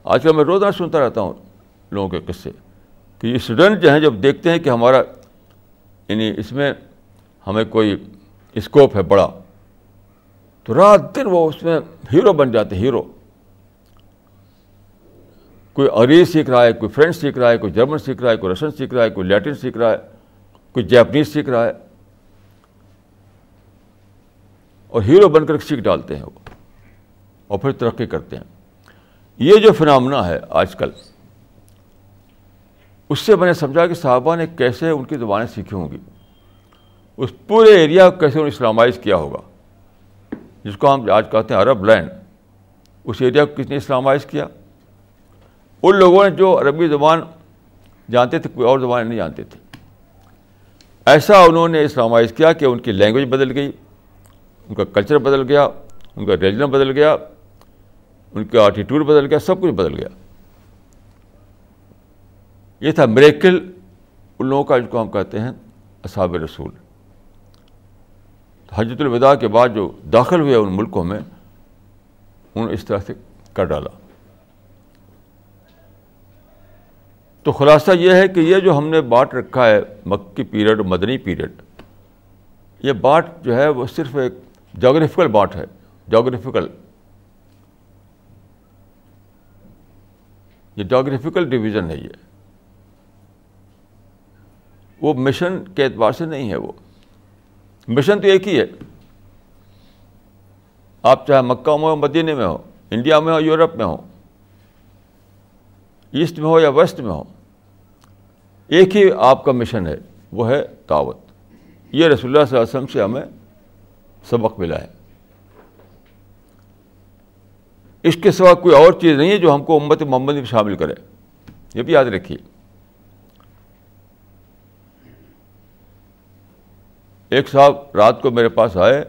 آج کل میں روزانہ سنتا رہتا ہوں لوگوں کے قصے کہ یہ اسٹوڈنٹ جو ہیں جب دیکھتے ہیں کہ ہمارا یعنی اس میں ہمیں کوئی اسکوپ ہے بڑا، تو رات دن وہ اس میں ہیرو بن جاتے ہیرو۔ کوئی انگریز سیکھ رہا ہے، کوئی فرینچ سیکھ رہا ہے، کوئی جرمن سیکھ رہا ہے، کوئی رشین سیکھ رہا ہے، کوئی لیٹن سیکھ رہا ہے، کوئی جیپنیز سیکھ رہا ہے۔ اور ہیرو بن کر سیکھ ڈالتے ہیں وہ۔ اور پھر ترقی کرتے ہیں۔ یہ جو فنامنا ہے آج کل، اس سے میں نے سمجھا کہ صحابہ نے کیسے ان کی زبانیں سیکھی ہوں گی۔ اس پورے ایریا کو کیسے انہوں نے اسلامائز کیا ہوگا۔ جس کو ہم آج کہتے ہیں عرب لینڈ، اس ایریا کو کس نے اسلامائز کیا؟ ان لوگوں نے جو عربی زبان جانتے تھے، کوئی اور زبان نہیں جانتے تھے۔ ایسا انہوں نے اسلامائز کیا کہ ان کی لینگویج بدل گئی، ان کا کلچر بدل گیا، ان کا ریلیجن بدل گیا، ان کا ایٹیٹیوڈ بدل گیا، سب کچھ بدل گیا۔ یہ تھا مریکل ان لوگوں کا جس کو ہم کہتے ہیں اصحاب رسول۔ حجت الوداع کے بعد جو داخل ہوئے ان ملکوں میں، انہوں نے اس طرح سے کر ڈالا۔ تو خلاصہ یہ ہے کہ یہ جو ہم نے بانٹ رکھا ہے، مکی پیریڈ، مدنی پیریڈ، یہ بانٹ جو ہے وہ صرف ایک جاگرفیکل بانٹ ہے جاگرفیکل یہ جاگرفیکل ڈویژن ہے یہ۔ وہ مشن کے اعتبار سے نہیں ہے وہ۔ مشن تو ایک ہی ہے۔ آپ چاہے مکہ میں ہو مدینے میں ہو، انڈیا میں ہو، یورپ میں ہو، ایسٹ میں ہو یا ویسٹ میں ہو ایک ہی آپ کا مشن ہے، وہ ہے دعوت۔ یہ رسول اللہ صلی اللہ علیہ وسلم سے ہمیں سبق ملا ہے۔ اس کے سوا کوئی اور چیز نہیں ہے جو ہم کو امت محمد میں شامل کرے۔ یہ بھی یاد رکھیے۔ ایک صاحب رات کو میرے پاس آئے،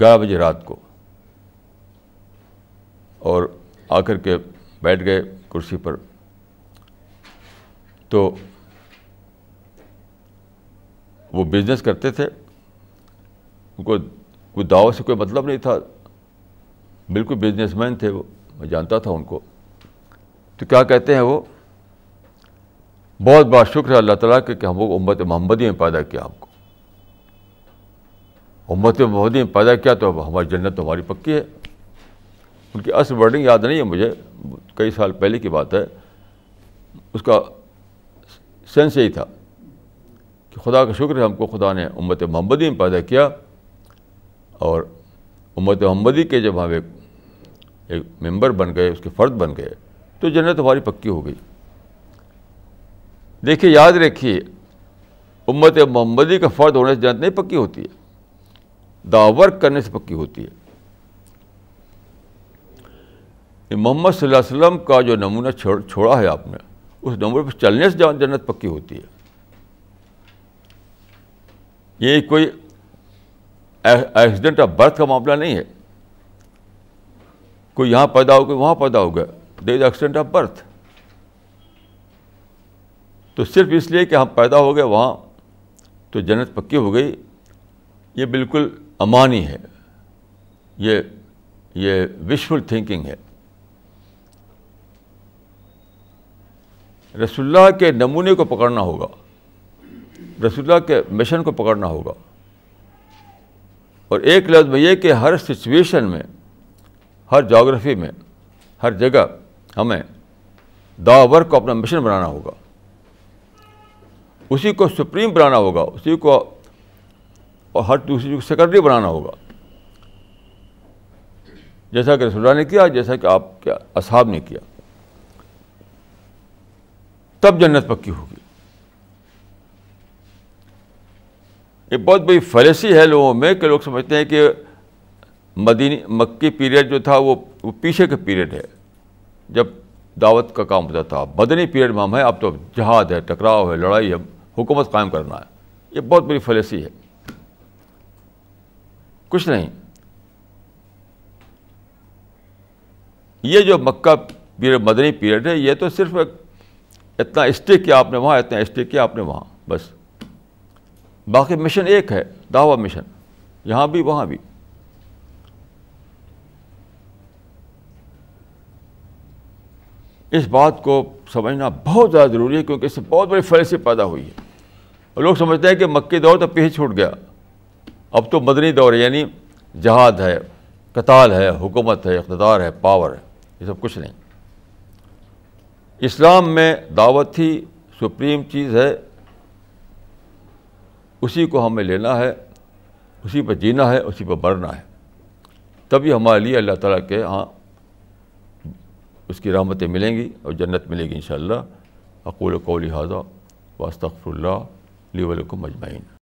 گیارہ بجے رات کو۔ اور آ کر کے بیٹھ گئے کرسی پر۔ تو وہ بزنس کرتے تھے ان کو کوئی دعوت سے کوئی مطلب نہیں تھا۔ بالکل بزنس مین تھے وہ، میں جانتا تھا ان کو۔ تو کیا کہتے ہیں وہ؟ بہت بڑا شکر ہے اللہ تعالیٰ کہ ہم وہ امت محمدی میں پیدا کیا ہم کو۔ امت محمدی میں پیدا کیا تو ہماری جنت تو ہماری پکی ہے۔ ان کی اصل ورڈنگ یاد نہیں ہے مجھے، کئی سال پہلے کی بات ہے۔ اس کا سینس یہی تھا۔ کہ خدا کا شکر ہے ہم کو خدا نے امت محمدی میں پیدا کیا اور امت محمدی کے جب ہم ایک ایک ممبر بن گئے، اس کے فرد بن گئے، تو جنت ہماری پکی ہو گئی۔ دیکھیے، یاد رکھیے، امت محمدی کا فرد ہونے سے جنت نہیں پکی ہوتی ہے ورک کرنے سے پکی ہوتی ہے۔ محمد صلی اللہ علیہ وسلم کا جو نمونہ چھوڑا ہے آپ نے، اس نمبر پہ چلنے سے جنت پکی ہوتی ہے۔ یہ کوئی ایکسیڈنٹ آف برتھ کا معاملہ نہیں ہے۔ کوئی یہاں پیدا ہو گیا وہاں پیدا ہو گیا they is accident of birth تو صرف اس لیے کہ ہم پیدا ہو گئے وہاں، تو جنت پکی ہو گئی۔ یہ بالکل امانی ہے۔ یہ یہ وشفل تھنکنگ ہے۔ رسول اللہ کے نمونے کو پکڑنا ہوگا۔ رسول اللہ کے مشن کو پکڑنا ہوگا۔ اور ایک لفظ میں یہ کہ ہر سچویشن میں، ہر جاگرفی میں، ہر جگہ ہمیں دا ورک کو اپنا مشن بنانا ہوگا۔ اسی کو سپریم بنانا ہوگا، اسی کو اور ہر دوسری کو سیکرٹری بنانا ہوگا۔ جیسا کہ رسول اللہ نے کیا، جیسا کہ آپ کے اصحاب نے کیا۔ تب جنت پکی ہوگی۔ یہ بہت بڑی فلیسی ہے لوگوں میں کہ لوگ سمجھتے ہیں کہ مدینی مکی پیریڈ جو تھا وہ پیچھے کا پیریڈ ہے۔ جب دعوت کا کام ہوتا تھا مدنی پیریڈ میں ہم ہیں، اب تو جہاد ہے، ٹکراؤ ہے، لڑائی ہے، حکومت قائم کرنا ہے۔ یہ بہت بڑی فلیسی ہے۔ کچھ نہیں۔ یہ جو مکہ پیریڈ، مدنی پیریڈ ہے، یہ تو صرف اتنا اسٹے کیا آپ نے وہاں، اتنا اسٹے کیا آپ نے وہاں، بس۔ باقی مشن ایک ہے، دعوی مشن۔ یہاں بھی، وہاں بھی۔ اس بات کو سمجھنا بہت زیادہ ضروری ہے، کیونکہ اس سے بہت بڑی فلسی پیدا ہوئی ہے۔ اور لوگ سمجھتے ہیں کہ مکی دور تو پیچھے چھوٹ گیا۔ اب تو مدنی دور ہے یعنی جہاد ہے، قتال ہے، حکومت ہے، اقتدار ہے، پاور ہے۔ یہ سب کچھ نہیں۔ اسلام میں دعوت ہی سپریم چیز ہے۔ اسی کو ہمیں لینا ہے، اسی پہ جینا ہے، اسی پہ مرنا ہے۔ تبھی ہمارے لیے اللہ تعالیٰ کے ہاں اس کی رحمتیں ملیں گی اور جنت ملے گی انشاءاللہ۔ اقول قولی حاضہ واسطر اللہ لی ولکم مجمعین